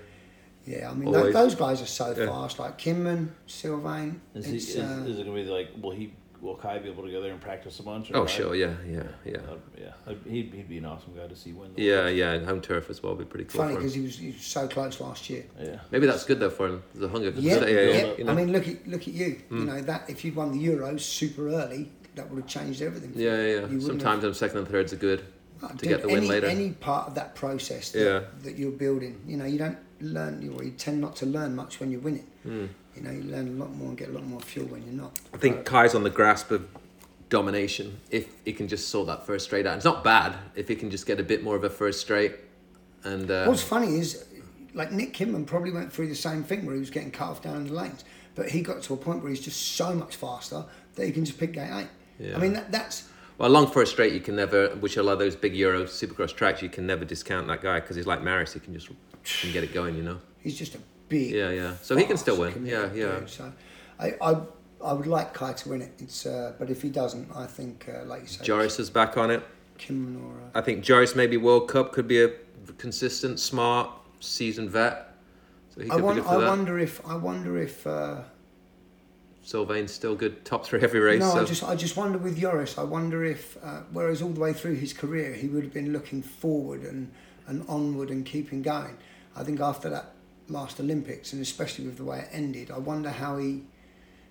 Yeah, I mean Always. tho- those guys are so Yeah. fast. Like Kimmann, Sylvain. Is, he, is, uh, is it gonna be like? Will he? Will Kye be able to go there and practice a bunch? or Oh, what? sure. Yeah, yeah, yeah. Uh, yeah, he'd, he'd be an awesome guy to see win. the Yeah, Worlds. yeah. And home turf as well would be pretty cool funny because he was, he was so close last year. yeah. Maybe that's good though for him. The hunger. Yeah, yeah, yeah. yeah, you know. I mean, look at look at you. You know that if you'd won the Euros super early, that would have changed everything. for yeah, yeah. You yeah. wouldn't Sometimes them second and thirds are good. have- to get the win any, later. Any part of that process that, Yeah. that you're building, you know, you don't learn. You, you tend not to learn much when you're winning. Hmm. You know, you learn a lot more and get a lot more fuel when you're not. I think Kye's on the grasp of domination if he can just sort that first straight out. It's not bad if he can just get a bit more of a first straight. And uh, What's funny is, like Nick Kimmann probably went through the same thing where he was getting cut off down the lanes, but he got to a point where he's just so much faster that he can just pick gate eight. Yeah. I mean, that, that's well, along first straight, you can never, which are like those big Euro Supercross tracks, you can never discount that guy because he's like Maris. He can just can get it going, you know. he's just a big. Yeah, yeah. So he can still win. Yeah, yeah. dude. So, I, I, I would like Kye to win it. It's, uh, but if he doesn't, I think, uh, like you say, Joris is back on it. Kimmann or. Uh, I think Joris maybe World Cup could be a consistent, smart, seasoned vet. So he I, could won- be good I that. wonder if I wonder if uh, Sylvain's still good, top three every race. no, so. I just I just wonder with Joris. I wonder if uh, whereas all the way through his career he would have been looking forward and and onward and keeping going. I think after that last Olympics and especially with the way it ended, I wonder how he.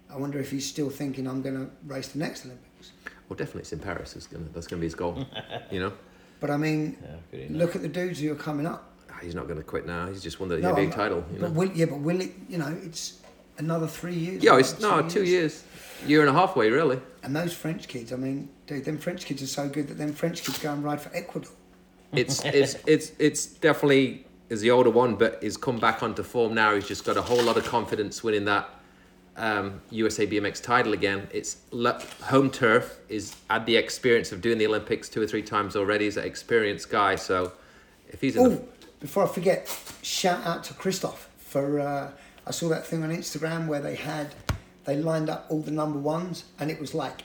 I wonder if he's still thinking I'm going to race the next Olympics. Well, definitely it's in Paris. Is gonna, that's going to be his goal. you know, But I mean, Yeah, look at the dudes who are coming up. Ah, he's not going to quit now. He's just won the No, big I'm- title. You But know? will, yeah, but will it? You know, it's another three years. Yeah, it's no two years, year and a half way really. And those French kids, I mean, dude, them French kids are so good that them French kids go and ride for Ecuador. It's it's it's it's definitely is the older one, but he's come back onto form now. He's just got a whole lot of confidence winning that um, USA BMX title again. It's le- home turf. Is had the experience of doing the Olympics two or three times already. He's an experienced guy. So if he's in the, Oh, before I forget, shout out to Christoph for. Uh, I saw that thing on Instagram where they had, they lined up all the number ones, and it was like,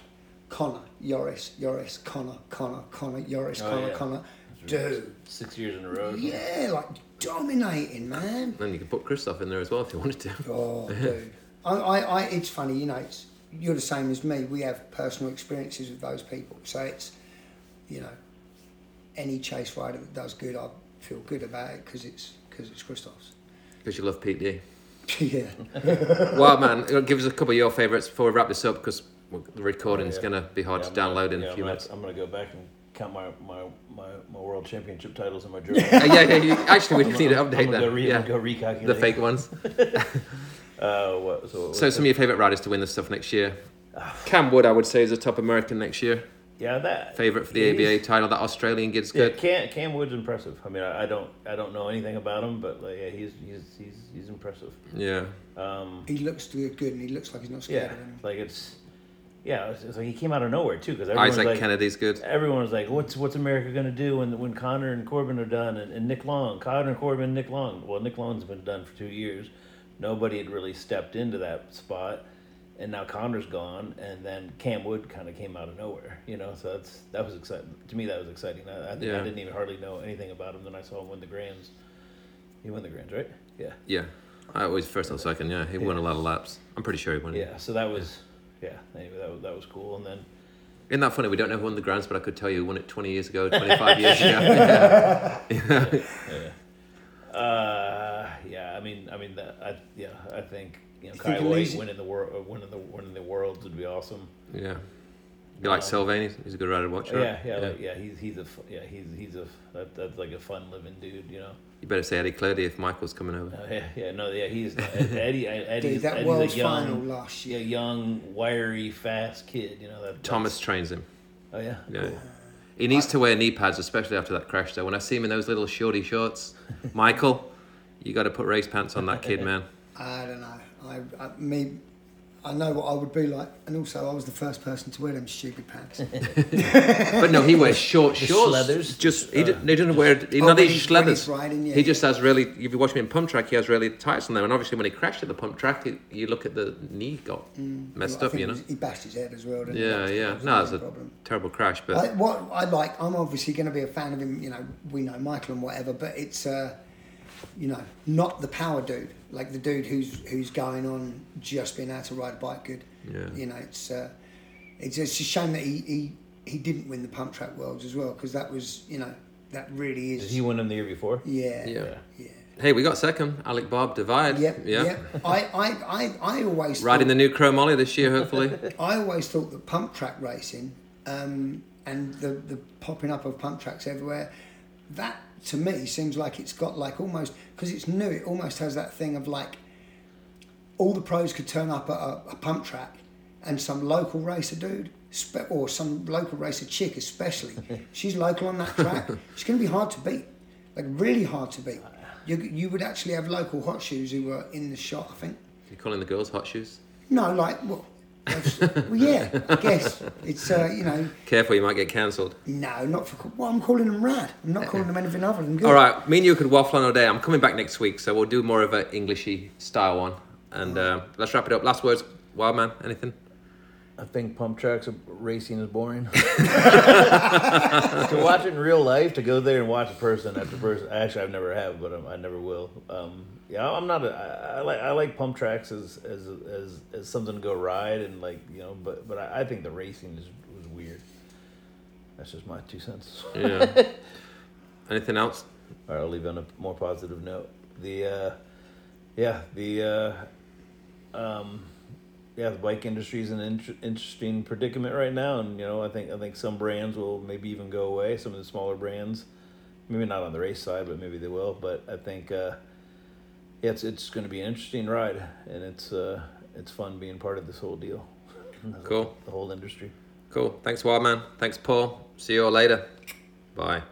Connor, Yoris, Yoris, Connor, Connor, Connor, Yoris, Oh, Connor, yeah. Connor, dude, Six years in a row. yeah, like dominating, man. then you can put Christoph in there as well if you wanted to. Oh, dude. I, I, I, it's funny, you know, it's, you're the same as me. We have personal experiences with those people. So it's, you know, any chase rider that does good, I feel good about it because it's, cause it's Christoph's. Because you love Pete D. yeah. Well, man, give us a couple of your favourites before we wrap this up because the recording's Oh, yeah. gonna be hard Yeah, to I'm gonna- download in yeah, a few I'm gonna- minutes. I'm gonna go back and count my my, my, my world championship titles in my journal. Yeah, yeah, you, actually, we just need to update I'm gonna. Go re- yeah, go recalculate the fake ones. Uh, what, so, So, some of your favourite riders to win this stuff next year. Cam Wood, I would say, is a top American next year. yeah, that Favourite for the ABA title. That Australian kid's Yeah, good. Cam Cam Wood's impressive. I mean, I, I don't I don't know anything about him, but like, yeah, he's he's he's he's impressive. Yeah, Um, He looks good, good, and he looks like he's not scared yeah, of anything. like it's yeah, it's, it's like he came out of nowhere too because everyone's Isaac like Kennedy's good. everyone was like, what's what's America gonna do when when Connor and Corben are done and, and Nick Long, Connor Corben, and Nick Long. Well, Nick Long's been done for two years. Nobody had really stepped into that spot, and now Connor's gone, and then Cam Wood kind of came out of nowhere. You know, so that's that was exciting to me. That was exciting. I, I, Yeah. I didn't even hardly know anything about him. Then I saw him win the Grands. He won the Grands, right? Yeah. Yeah, I was first or second. Yeah, he won a lot of laps. I'm pretty sure he won. It. Yeah. So that was yeah. Anyway, that was that was cool, and then. Isn't that funny? We don't know who won the Grands, but I could tell you who won it 20 years ago, 25 years ago. Yeah. Uh, yeah. I mean, I mean that. I yeah. I think you know You Kye Whyte winning the world, winning the winning the worlds would be awesome. Yeah. You like Sylvain? He's- He's a good rider to watch, right? Yeah, yeah, Like, yeah. He's he's a yeah. He's he's a that, that's like a fun living dude. You know. You better say Eddy Clerté if Michael's coming over. Uh, yeah, yeah. No, yeah. He's Eddy. Eddy's, Dude, that Eddy's world's a young, final last yeah, young, wiry, fast kid. You know that. Thomas trains him. Oh yeah. Yeah. Cool. He needs to wear knee pads, especially after that crash. Though, when I see him in those little shorty shorts, Michael, you got to put race pants on that kid, man. I don't know. I, I me, I know what I would be like, and also I was the first person to wear them stupid pants. But no, he wears short The shorts. schleathers? Just he, d- he doesn't wear. He, Oh, not when these he's- when he's schleathers. riding, yeah, he just has really. If you watch him in pump track, he has really tights on them. And obviously, when he crashed at the pump track, he, you look at the knee got messed I up. You know. he bashed his head as well. Didn't? Yeah, That was- yeah. was No, it's a problem. terrible crash, but I, what I like, I'm obviously going to be a fan of him. You know, we know Michael and whatever, but it's, uh, you know, not the power dude, like the dude who's who's going on just being able to ride a bike good. Yeah. You know, it's uh, it's it's a shame that he he, he didn't win the pump track worlds as well because that was you know that really is. Did is he win them the year before? yeah Yeah. yeah. hey, we got second. Alec Bob divide. Yep, yeah. yep. I, I, I, I always Riding thought, the new Chrome Ollie this year, hopefully. I always thought that pump track racing um, and the, the popping up of pump tracks everywhere, that to me seems like it's got like almost because it's new. It almost has that thing of like all the pros could turn up at a, a pump track, and some local racer dude. spe- Or some local racer chick, especially. She's local on that track. She's going to be hard to beat, like really hard to beat. You, you would actually have local hot shoes who were in the shot, I think. You're calling the girls hot shoes? No, like well, that's- well, yeah, I guess it's uh, you know, Careful, you might get cancelled. no, not for. Well, I'm calling them rad. I'm not calling them anything other than good. All right, me and you could waffle on all day. I'm coming back next week, so we'll do more of an Englishy style one. And uh, let's wrap it up. Last words, wild man. anything? I think pump tracks racing is boring. to watch it in real life, to go there and watch a person after person. Actually, I've never have, but um, I never will. Um, yeah, I'm not. A, I, I like I like pump tracks as as as as something to go ride and like you know. But but I, I think the racing is was weird. That's just my two cents. Yeah. anything else? All right, I'll leave on a more positive note. The, uh, yeah, the, uh, um, yeah, the bike industry is an inter- interesting predicament right now, and you know, I think I think some brands will maybe even go away. Some of the smaller brands, Maybe not on the race side, but maybe they will. But I think uh, yeah, it's it's going to be an interesting ride, and it's uh, it's fun being part of this whole deal. Cool. The whole industry. Cool. Thanks, Wildman. Thanks, Paul. See you all later. Bye.